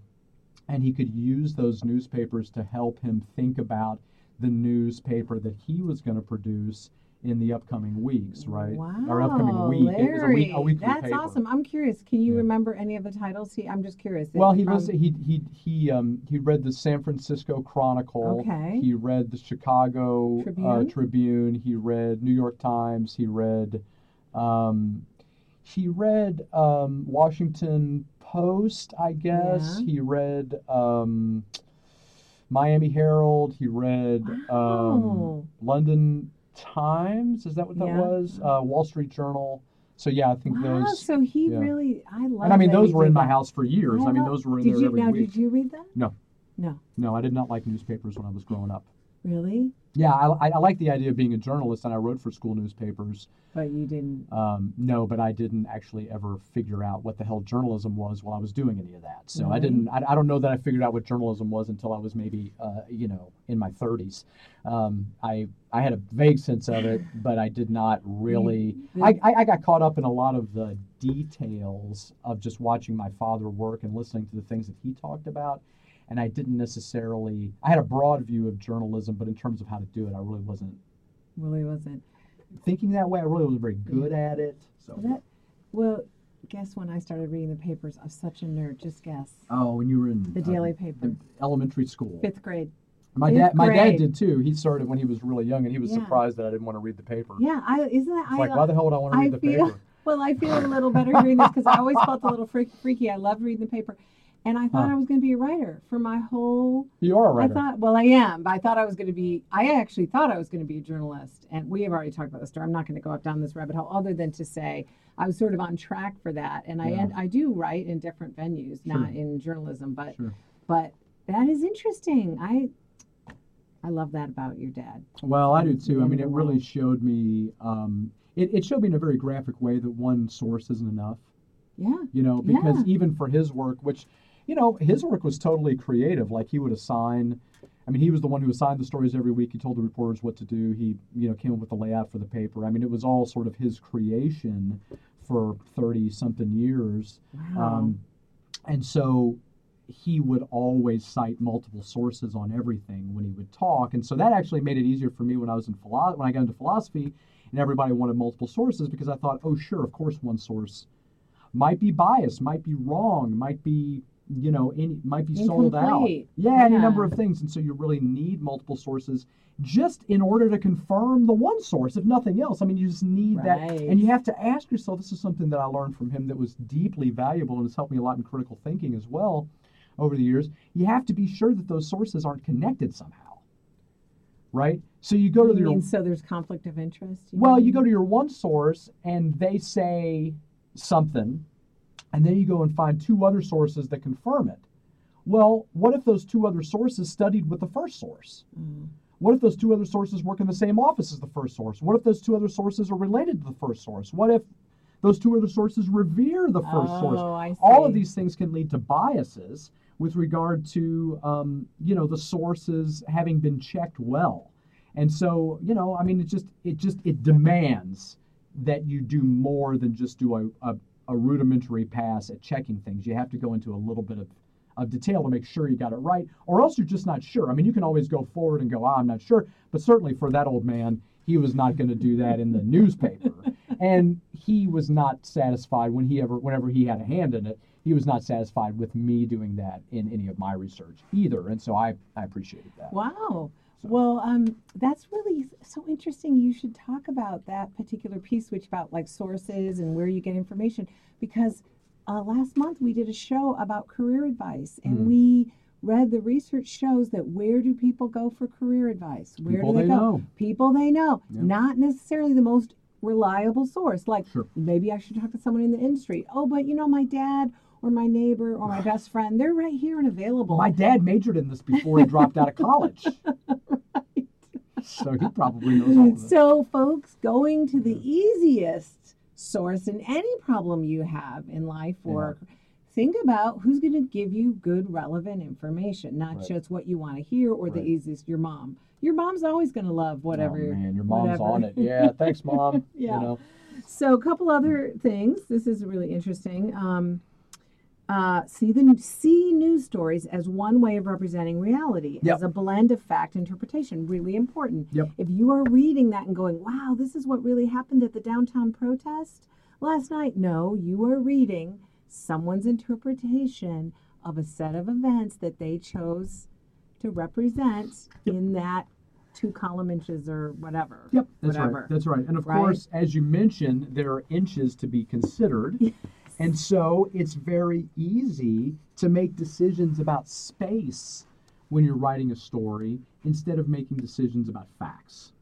and he could use those newspapers to help him think about the newspaper that he was going to produce in the upcoming weeks, right? Wow, Or upcoming week. Was a, week, that's paper. awesome. I'm curious. Can you Yeah. remember any of the titles? He, I'm just curious. Well, he From- listened. He he he um he read the San Francisco Chronicle. Okay. He read the Chicago Uh, Tribune? Tribune. He read New York Times. He read, um, he read um, Washington Post. I guess Yeah. he read um, Miami Herald. He read um, London Times. Is that what that Yeah. was? Uh, Wall Street Journal. So yeah, I think Wow, those. so he yeah. really, I love. And I mean, those were in my that. house for years. I, mean, those were in Did there you every now? week. Did you read that? No. No, No, I did not like newspapers when I was growing up. really. Yeah, I, I, I like the idea of being a journalist, and I wrote for school newspapers. But you didn't. Um, no, but I didn't actually ever figure out what the hell journalism was while I was doing any of that. So I didn't. I, I don't know that I figured out what journalism was until I was maybe, uh, you know, in my 30s. Um, I I had a vague sense of it, but I did not really. I, I, I got caught up in a lot of the details of just watching my father work and listening to the things that he talked about. And I didn't necessarily, I had a broad view of journalism, but in terms of how to do it, I really wasn't Really wasn't. thinking that way. I really wasn't very good at it. So, That. Well, guess when I started reading the papers, I was such a nerd. Just guess. oh, when you were in The uh, daily paper. elementary school. Fifth grade. My dad, my dad did too. He started when he was really young, and he was Yeah. surprised that I didn't want to read the paper. Yeah, I isn't that I like, why the hell would I want to I read the feel- paper? well, I feel a little better doing this because I always felt a little freak, freaky. I loved reading the paper, and I thought Huh. I was going to be a writer for my whole You are a writer. I thought, well, I am, but I thought I was going to be, I actually thought I was going to be a journalist. And we have already talked about the story. I'm not going to go up down this rabbit hole other than to say I was sort of on track for that. And I, and I do write in different venues, not in journalism, but, Sure. but that is interesting. I, I love that about your dad. Well, I do too. I mean, it really showed me. Um, it, it showed me in a very graphic way that one source isn't enough. Yeah. You know, because Yeah. even for his work, which, you know, his work was totally creative. Like he would assign. I mean, he was the one who assigned the stories every week. He told the reporters what to do. He, you know, came up with the layout for the paper. I mean, it was all sort of his creation for thirty something years. Wow. Um, and so he would always cite multiple sources on everything when he would talk. And so that actually made it easier for me when I was in philo- when I got into philosophy and everybody wanted multiple sources because I thought, oh, sure, of course, one source might be biased, might be wrong, might be, you know, any, might be sold out. Incomplete. Yeah, any number of things. And so you really need multiple sources just in order to confirm the one source, if nothing else. I mean, you just need that. And you have to ask yourself this is something that I learned from him that was deeply valuable and has helped me a lot in critical thinking as well over the years. You have to be sure that those sources aren't connected somehow. Right? So you go to you your mean so there's conflict of interest? well, you go to your one source and they say something, and then you go and find two other sources that confirm it. Well, what if those two other sources studied with the first source? Mm. What if those two other sources work in the same office as the first source? What if those two other sources are related to the first source? What if those two other sources revere the first source? Oh, see. All of these things can lead to biases with regard to, um, you know, the sources having been checked well. And so, you know, I mean, it just, it just, it demands that you do more than just do a, a, a rudimentary pass at checking things. You have to go into a little bit of, of detail to make sure you got it right, or else you're just not sure. I mean, you can always go forward and go, ah, I'm not sure. But certainly for that old man, he was not going to do that in the newspaper. and he was not satisfied when he ever, whenever he had a hand in it, he was not satisfied with me doing that in any of my research either. And so I, I appreciated that. Wow. So- Well, um, that's really so interesting. You should talk about that particular piece, which about like sources and where you get information, because uh, last month we did a show about career advice, and Mm. we read the research shows that where do people go for career advice? Where People do they, they go? know. People they know, Yeah. not necessarily the most reliable source. Like Sure. maybe I should talk to someone in the industry. Oh, but you know, my dad or my neighbor or my best friend, they're right here and available. My dad majored in this before he dropped out of college. So he probably knows all of it. So, folks, going to the easiest source in any problem you have in life, or think about who's going to give you good, relevant information, not Right. just what you want to hear or the easiest. Your mom. Your mom's always going to love whatever. Oh, man, your mom's whatever. on it. Yeah, thanks, mom. Yeah. You know. So, a couple other things. This is really interesting. Um, uh, see the see news stories as one way of representing reality, Yep. as a blend of fact interpretation. Really important. Yep. If you are reading that and going, "Wow, this is what really happened at the downtown protest last night," no, you are reading someone's interpretation of a set of events that they chose to represent Yep. in that two column inches or whatever. Yep, that's whatever. right. That's right. And of Right? course, as you mentioned, there are inches to be considered. And so it's very easy to make decisions about space when you're writing a story instead of making decisions about facts.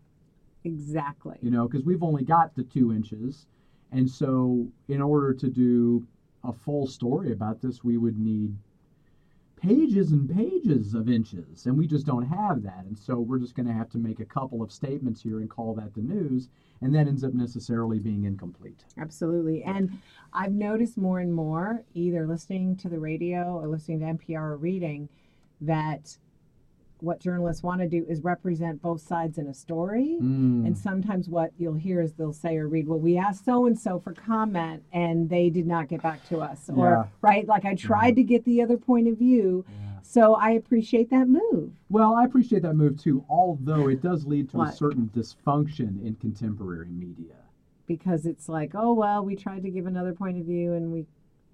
Exactly. You know, because we've only got the two inches. And so, in order to do a full story about this, we would need pages and pages of inches. And we just don't have that. And so, we're just going to have to make a couple of statements here and call that the news. And that ends up necessarily being incomplete. Absolutely. And I've noticed more and more, either listening to the radio or listening to NPR or reading, that what journalists want to do is represent both sides in a story. Mm. And sometimes what you'll hear is they'll say or read, well, we asked so and so for comment and they did not get back to us. Yeah. Or, right, like I tried to get the other point of view. Yeah. So I appreciate that move. Well, I appreciate that move too, although it does lead to a certain dysfunction in contemporary media. because it's like, oh well, we tried to give another point of view and we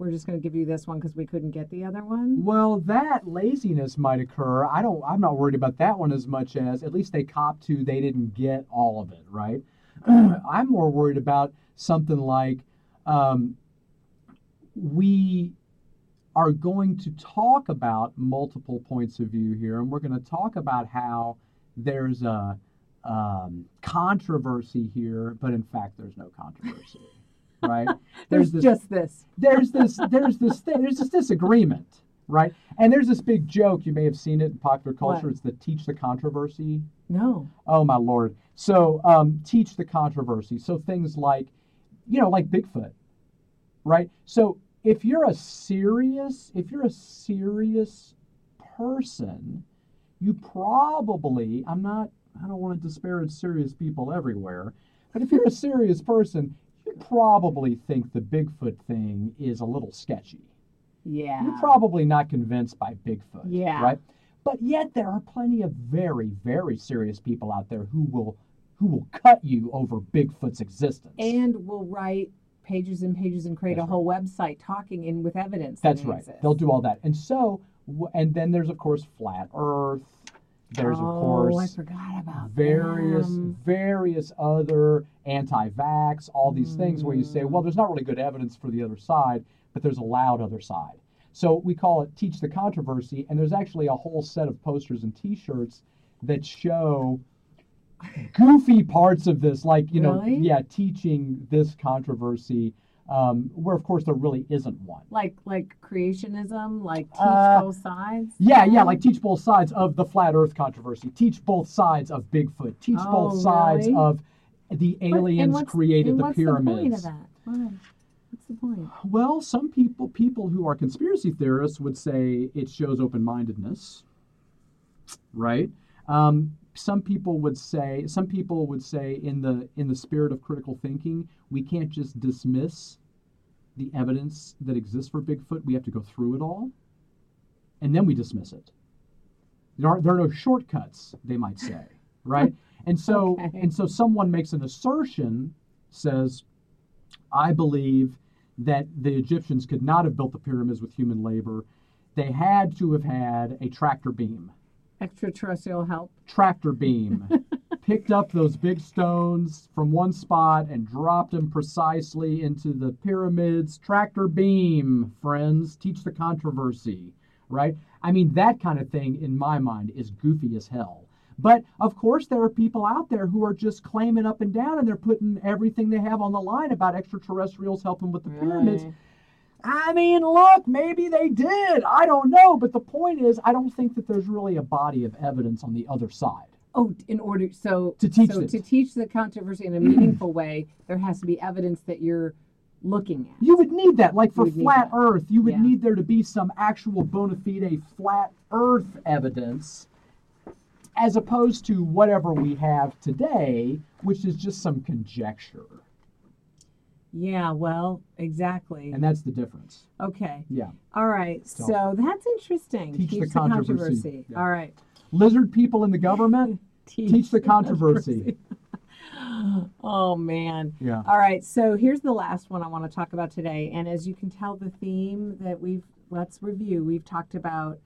we're just going to give you this one because we couldn't get the other one. Well, that laziness might occur. I don't. I'm not worried about that one as much as at least they cop to they didn't get all of it right. I'm more worried about something like um, we are going to talk about multiple points of view here, and we're going to talk about how there's a um, controversy here, but in fact, there's no controversy, right? There's, this, just this. there's this, there's this thing, there's this disagreement, right? And there's this big joke. You may have seen it in popular culture. What? It's the teach the controversy. No. Oh my lord! So um, teach the controversy. So things like, you know, like Bigfoot, right? So if you're a serious, if you're a serious person, you probably, I'm not, I don't want to disparage serious people everywhere, but if you're a serious person, you probably think the Bigfoot thing is a little sketchy. Yeah. You're probably not convinced by Bigfoot. Yeah. Right? But yet there are plenty of very, very serious people out there who will who will cut you over Bigfoot's existence. and will write pages and pages and create That's a whole website talking in with evidence. That's that right. exists. They'll do all that. And so and then there's of course flat earth. There's oh, of I course forgot about various them. various other anti-vax, all these things where you say, Mm. well, there's not really good evidence for the other side, but there's a loud other side. So we call it teach the controversy, and there's actually a whole set of posters and T-shirts that show goofy parts of this, like you know, yeah, teaching this controversy, um, where of course there really isn't one. Like like creationism, like teach Uh, both sides. Yeah, yeah, like teach both sides of the flat Earth controversy. Teach both sides of Bigfoot. Teach both Oh, sides really? of the aliens created the what's pyramids. The point of that? Why? What's the point? Well, some people people who are conspiracy theorists would say it shows open-mindedness, right? Um, some people would say some people would say in the in the spirit of critical thinking, we can't just dismiss the evidence that exists for Bigfoot. We have to go through it all, and then we dismiss it. There are there are no shortcuts, they might say, right? And so Okay. and so someone makes an assertion, says, I believe that the Egyptians could not have built the pyramids with human labor. They had to have had a tractor beam. Extraterrestrial help. Tractor beam picked up those big stones from one spot and dropped them precisely into the pyramids. Tractor beam, friends, teach the controversy, right? I mean, that kind of thing, in my mind, is goofy as hell. But of course, there are people out there who are just claiming up and down and they're putting everything they have on the line about extraterrestrials helping with the pyramids. I mean, look, maybe they did. I don't know. But the point is, I don't think that there's really a body of evidence on the other side. Oh, in order so To teach so it. to teach the controversy in a meaningful way, there has to be evidence that you're looking at. You would need that. Like for flat. Earth, you would Yeah. need there to be some actual bona fide flat Earth evidence as opposed to whatever we have today, which is just some conjecture. Yeah, well, exactly. And that's the difference. Okay. Yeah. All right. So- So, that's interesting. Teach the controversy. Yeah. All right. Lizard people in the government, teach the controversy. oh man. Yeah. All right. So here's the last one I want to talk about today, and as you can tell, the theme that we've let's review. We've talked about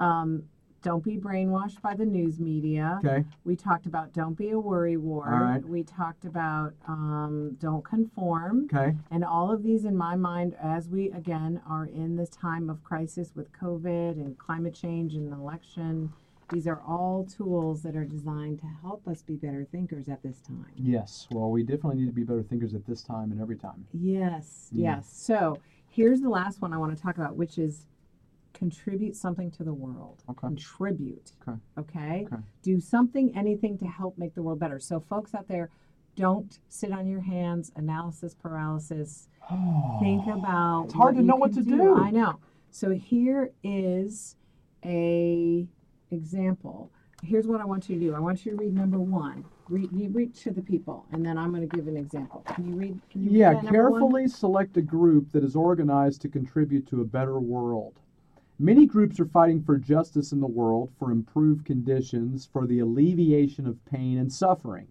um, don't be brainwashed by the news media. Okay. We talked about don't be a worry wart. All right. We talked about um, don't conform. Okay. And all of these, in my mind, as we again are in this time of crisis with COVID and climate change and election, these are all tools that are designed to help us be better thinkers at this time. Yes. Well, we definitely need to be better thinkers at this time and every time. Yes, Yeah. yes. So here's the last one I want to talk about, which is contribute something to the world. Okay. Contribute. Okay. Okay. Okay. Do something, anything to help make the world better. So, folks out there, don't sit on your hands, analysis paralysis. Think about. It's hard to know what to do. I know. So here is a example. Here's what I want you to do. I want you to read number one. Read, you read to the people, and then I'm going to give an example. Can you read? Can you read Yeah, that number one? carefully select a group that is organized to contribute to a better world. Many groups are fighting for justice in the world, for improved conditions, for the alleviation of pain and suffering.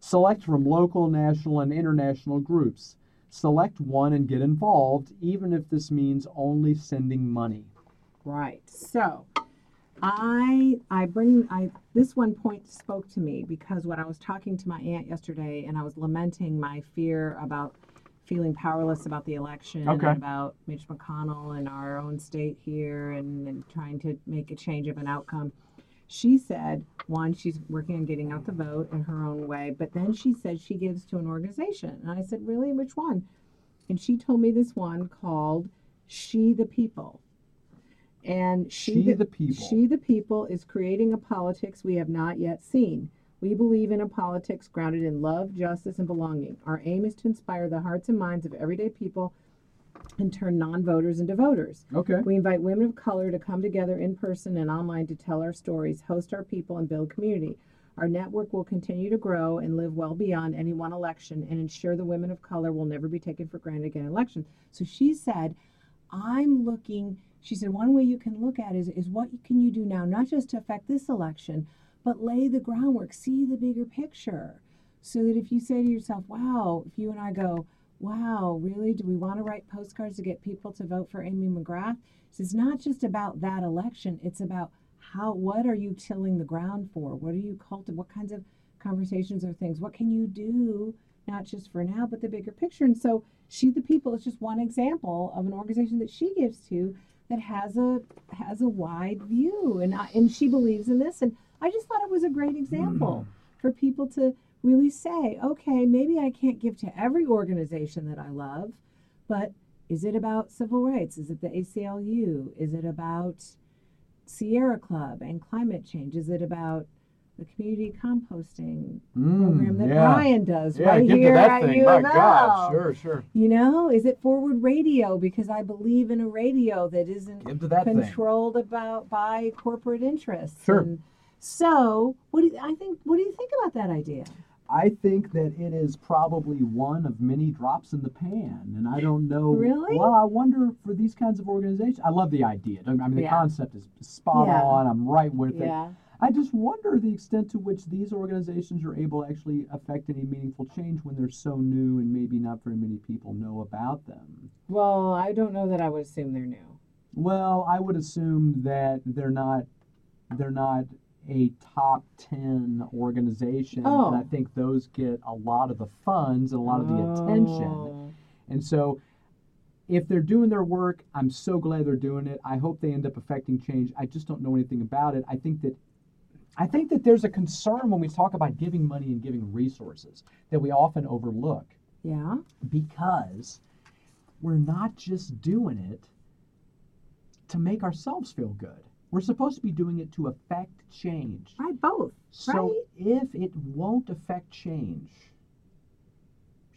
Select from local, national, and international groups. select one and get involved, even if this means only sending money. Right. So I I bring I this one point spoke to me because when I was talking to my aunt yesterday and I was lamenting my fear about feeling powerless about the election Okay. and about Mitch McConnell and our own state here and, and trying to make a change of an outcome. She said, one, she's working on getting out the vote in her own way, but then she said she gives to an organization. And I said, Really? Which one? And she told me this one called She the People. And she, She the people. She the People is creating a politics we have not yet seen. We believe in a politics grounded in love, justice, and belonging. Our aim is to inspire the hearts and minds of everyday people and turn non voters into voters. Okay. We invite women of color to come together in person and online to tell our stories, host our people, and build community. Our network will continue to grow and live well beyond any one election and ensure the women of color will never be taken for granted again in elections. So she said, I'm looking, she said, one way you can look at is, is what can you do now, not just to affect this election, but lay the groundwork, see the bigger picture. So that if you say to yourself, wow, if you and I go, wow, really? Do we want to write postcards to get people to vote for Amy McGrath? It's not just about that election. It's about how, what are you tilling the ground for? What are you cultivating? What kinds of conversations or things? What can you do, not just for now, but the bigger picture? And so, She the People is just one example of an organization that she gives to that has a has a wide view, and I, and she believes in this. And I just thought it was a great example mm. for people to really say, okay, maybe I can't give to every organization that I love, but is it about civil rights? Is it the ACLU? Is it about Sierra Club and climate change? Is it about the community composting program that Mm, yeah. Brian does Yeah, right here that at thing. U My God, sure, sure. You know, is it forward radio because I believe in a radio that isn't that thing. controlled about by corporate interests? Sure. And so, what do you, I think? What do you think about that idea? I think that it is probably one of many drops in the pan, and I don't know. Really? Well, I wonder for these kinds of organizations. I love the idea. I mean, the Yeah. concept is spot on. I'm right with it. I just wonder the extent to which these organizations are able to actually affect any meaningful change when they're so new and maybe not very many people know about them. Well, I don't know that I would assume they're new. Well, I would assume that they're not they're not a top 10 organization Oh. and I oh. think those get a lot of the funds and a lot of the attention. Oh. And so if they're doing their work, I'm so glad they're doing it. I hope they end up affecting change. I just don't know anything about it. I think that I think that there's a concern when we talk about giving money and giving resources that we often overlook Yeah. because we're not just doing it to make ourselves feel good. We're supposed to be doing it to affect change. Right. Both. So right. if it won't affect change,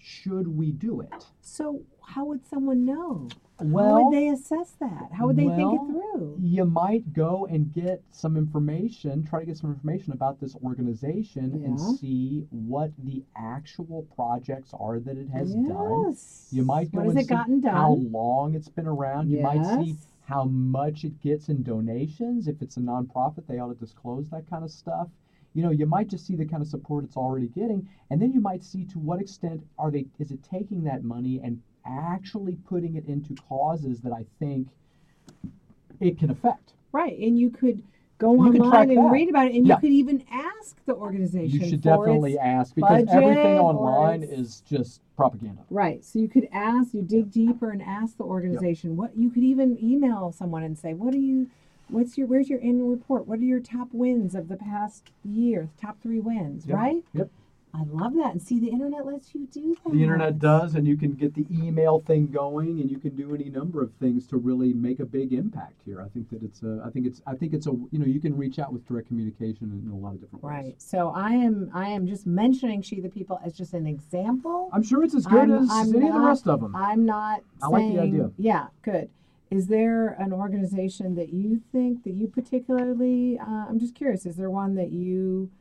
should we do it? So how would someone know? How Well, would they assess that? How would they think it through? you might go and get some information, try to get some information about this organization and see what the actual projects are that it has done. yes. You might go What has and it see gotten done? how long it's been around. You might see how much it gets in donations. If it's a nonprofit, they ought to disclose that kind of stuff. You know, you might just see the kind of support it's already getting, and then you might see to what extent are they is it taking that money and actually putting it into causes that I think it can affect. Right, and you could go You online and that. read about it, and Yeah. you could even ask the organization. You should definitely ask because everything online is just propaganda. Right, so you could ask, you dig deeper and ask the organization. What you could even email someone and say, "What are you? What's your? Where's your annual report? What are your top wins of the past year? Top three wins, Yep. right?" Yep. I love that, and see, the internet lets you do that. The internet does, and you can get the email thing going, and you can do any number of things to really make a big impact here. I think that it's a, I think it's, I think it's a, you know, you can reach out with direct communication in a lot of different ways. Right. So I am, I am just mentioning she the people as just an example. I'm sure it's as good I'm- as I'm any of the rest of them. I'm not I like the idea. Yeah, good. Is there an organization that you think that you particularly? Uh, I'm just curious. Is there one that you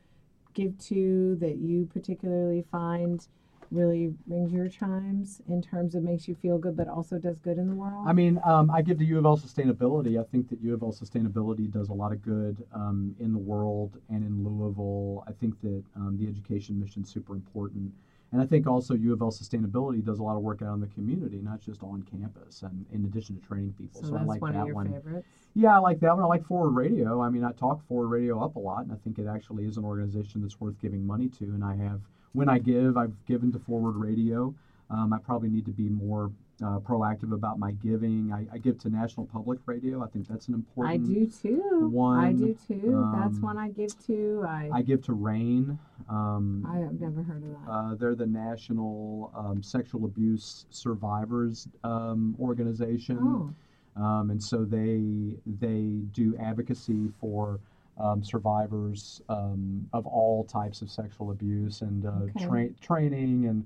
give to that you particularly find really rings your chimes in terms of makes you feel good, but also does good in the world? I mean, um, I give to U of L Sustainability. I think that U of L Sustainability does a lot of good um, in the world and in Louisville. I think that um, the education mission is super important. And I think also U of L Sustainability does a lot of work out in the community, not just on campus, and in addition to training people. So, So, I that's like one that of your one. favorites. Yeah, I like that one. I like Forward Radio. I mean, I talk Forward Radio up a lot, and I think it actually is an organization that's worth giving money to. And I have, when I give, I've given to Forward Radio. Um, I probably need to be more uh, proactive about my giving. I, I give to National Public Radio. I think that's an important. I do too. One. I do too. That's um, one I give to. I I give to RAINN. Um, I have never heard of that. uh, they're the National um, Sexual Abuse Survivors um, Organization. oh, um, and so they they do advocacy for um, survivors um, of all types of sexual abuse and uh, Okay. tra- training and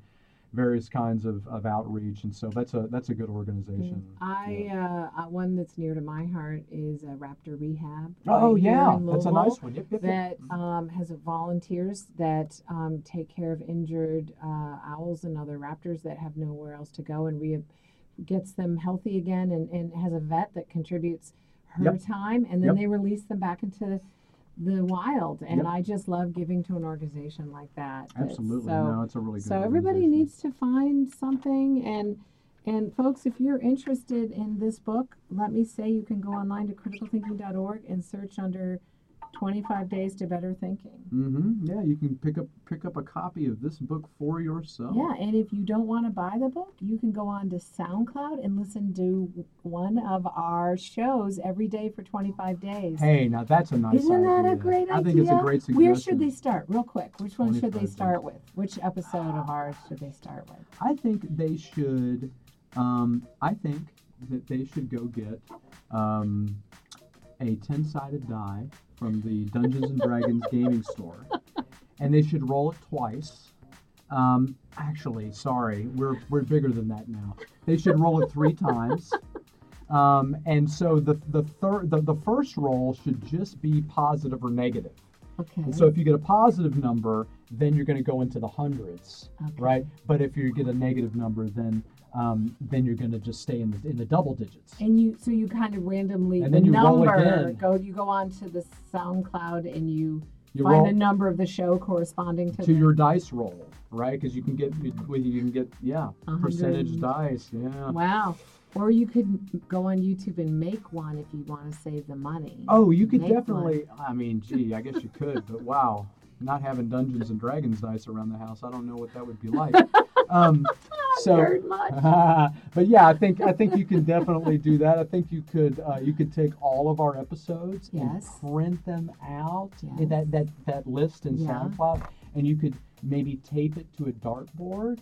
various kinds of, of outreach and so that's a that's a good organization. I uh, uh, one that's near to my heart is uh, Raptor Rehab. oh right yeah. that's a nice one. Yep, yep, yep. That um, has volunteers that um, take care of injured uh, owls and other raptors that have nowhere else to go and re- gets them healthy again and, and has a vet that contributes her time and then they release them back into the wild and Yep. I just love giving to an organization like that. Absolutely So, no it's a really good so everybody needs to find something and and folks if you're interested in this book let me say you can go online to criticalthinking.org and search under 25 days to better thinking mm-hmm. yeah you can pick up pick up a copy of this book for yourself yeah and if you don't want to buy the book you can go on to soundcloud and listen to one of our shows every day for 25 days hey now that's a nice Isn't that a great idea. i think it's a great suggestion where should they start real quick which one should 25 they days. start with which episode of ours should they start with I think they should. Um, I think that they should go get um, a ten-sided die from the Dungeons and Dragons gaming store, and they should roll it twice. Um, actually, sorry, we're we're bigger than that now. They should roll it three times. Um, and so the the third the, the first roll should just be positive or negative. okay And so if you get a positive number, then you're going to go into the hundreds Okay. right? But if you get a negative number, then um, then you're going to just stay in the in the double digits. And you, so you kind of randomly And the then you roll again. go. You go on to the SoundCloud and you, You find the number of the show corresponding to, to the, your dice roll, right? Because you can get you you can get yeah hundred percentage dice, yeah. Wow. Or you could go on YouTube and make one if you want to save the money. Oh, you could Make one. definitely. I mean, gee, I guess you could, but wow, not having Dungeons and Dragons dice around the house, I don't know what that would be like. Um, so. But yeah, I think I think you can definitely do that. I think you could uh, you could take all of our episodes Yes. and print them out in Yes. that that that list in Yeah. SoundCloud, and you could maybe tape it to a dartboard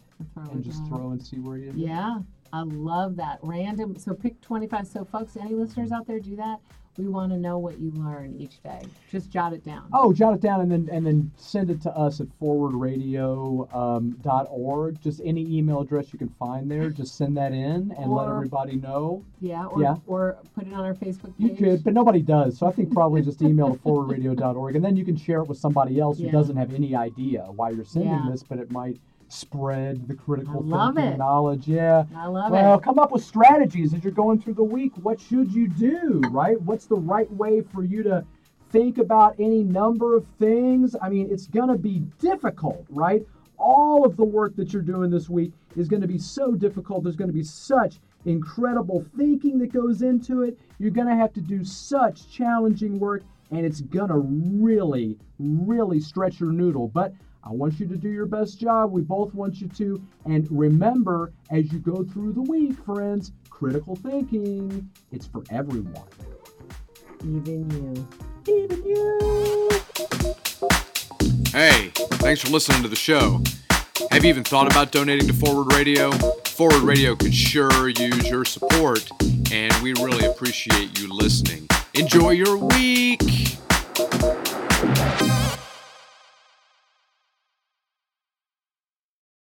and just throw and see where you. Yeah, I love that random. So pick twenty five. So folks, any listeners out there, do that. We want to know what you learn each day. Just jot it down. Oh, jot it down and then and then send it to us at forwardradio.org. Um, dot org. just any email address you can find there. Just send that in and let everybody know. Yeah. Or, Yeah. or put it on our Facebook page. You could, but nobody does. So I think probably just email to forwardradio.org and then you can share it with somebody else who Yeah. doesn't have any idea why you're sending Yeah. this, but it might spread the critical thinking knowledge. Yeah. I love Well, it. come up with strategies as you're going through the week. What should you do, right? What's the right way for you to think about any number of things? I mean, it's going to be difficult, right? All of the work that you're doing this week is going to be so difficult. There's going to be such incredible thinking that goes into it. You're going to have to do such challenging work, and it's going to really, really stretch your noodle. But I want you to do your best job. We both want you to. And remember, as you go through the week, friends, critical thinking, it's for everyone. Even you. Even you. Hey, thanks for listening to the show. Have you even thought about donating to Forward Radio? Forward Radio could sure use your support, and we really appreciate you listening. Enjoy your week!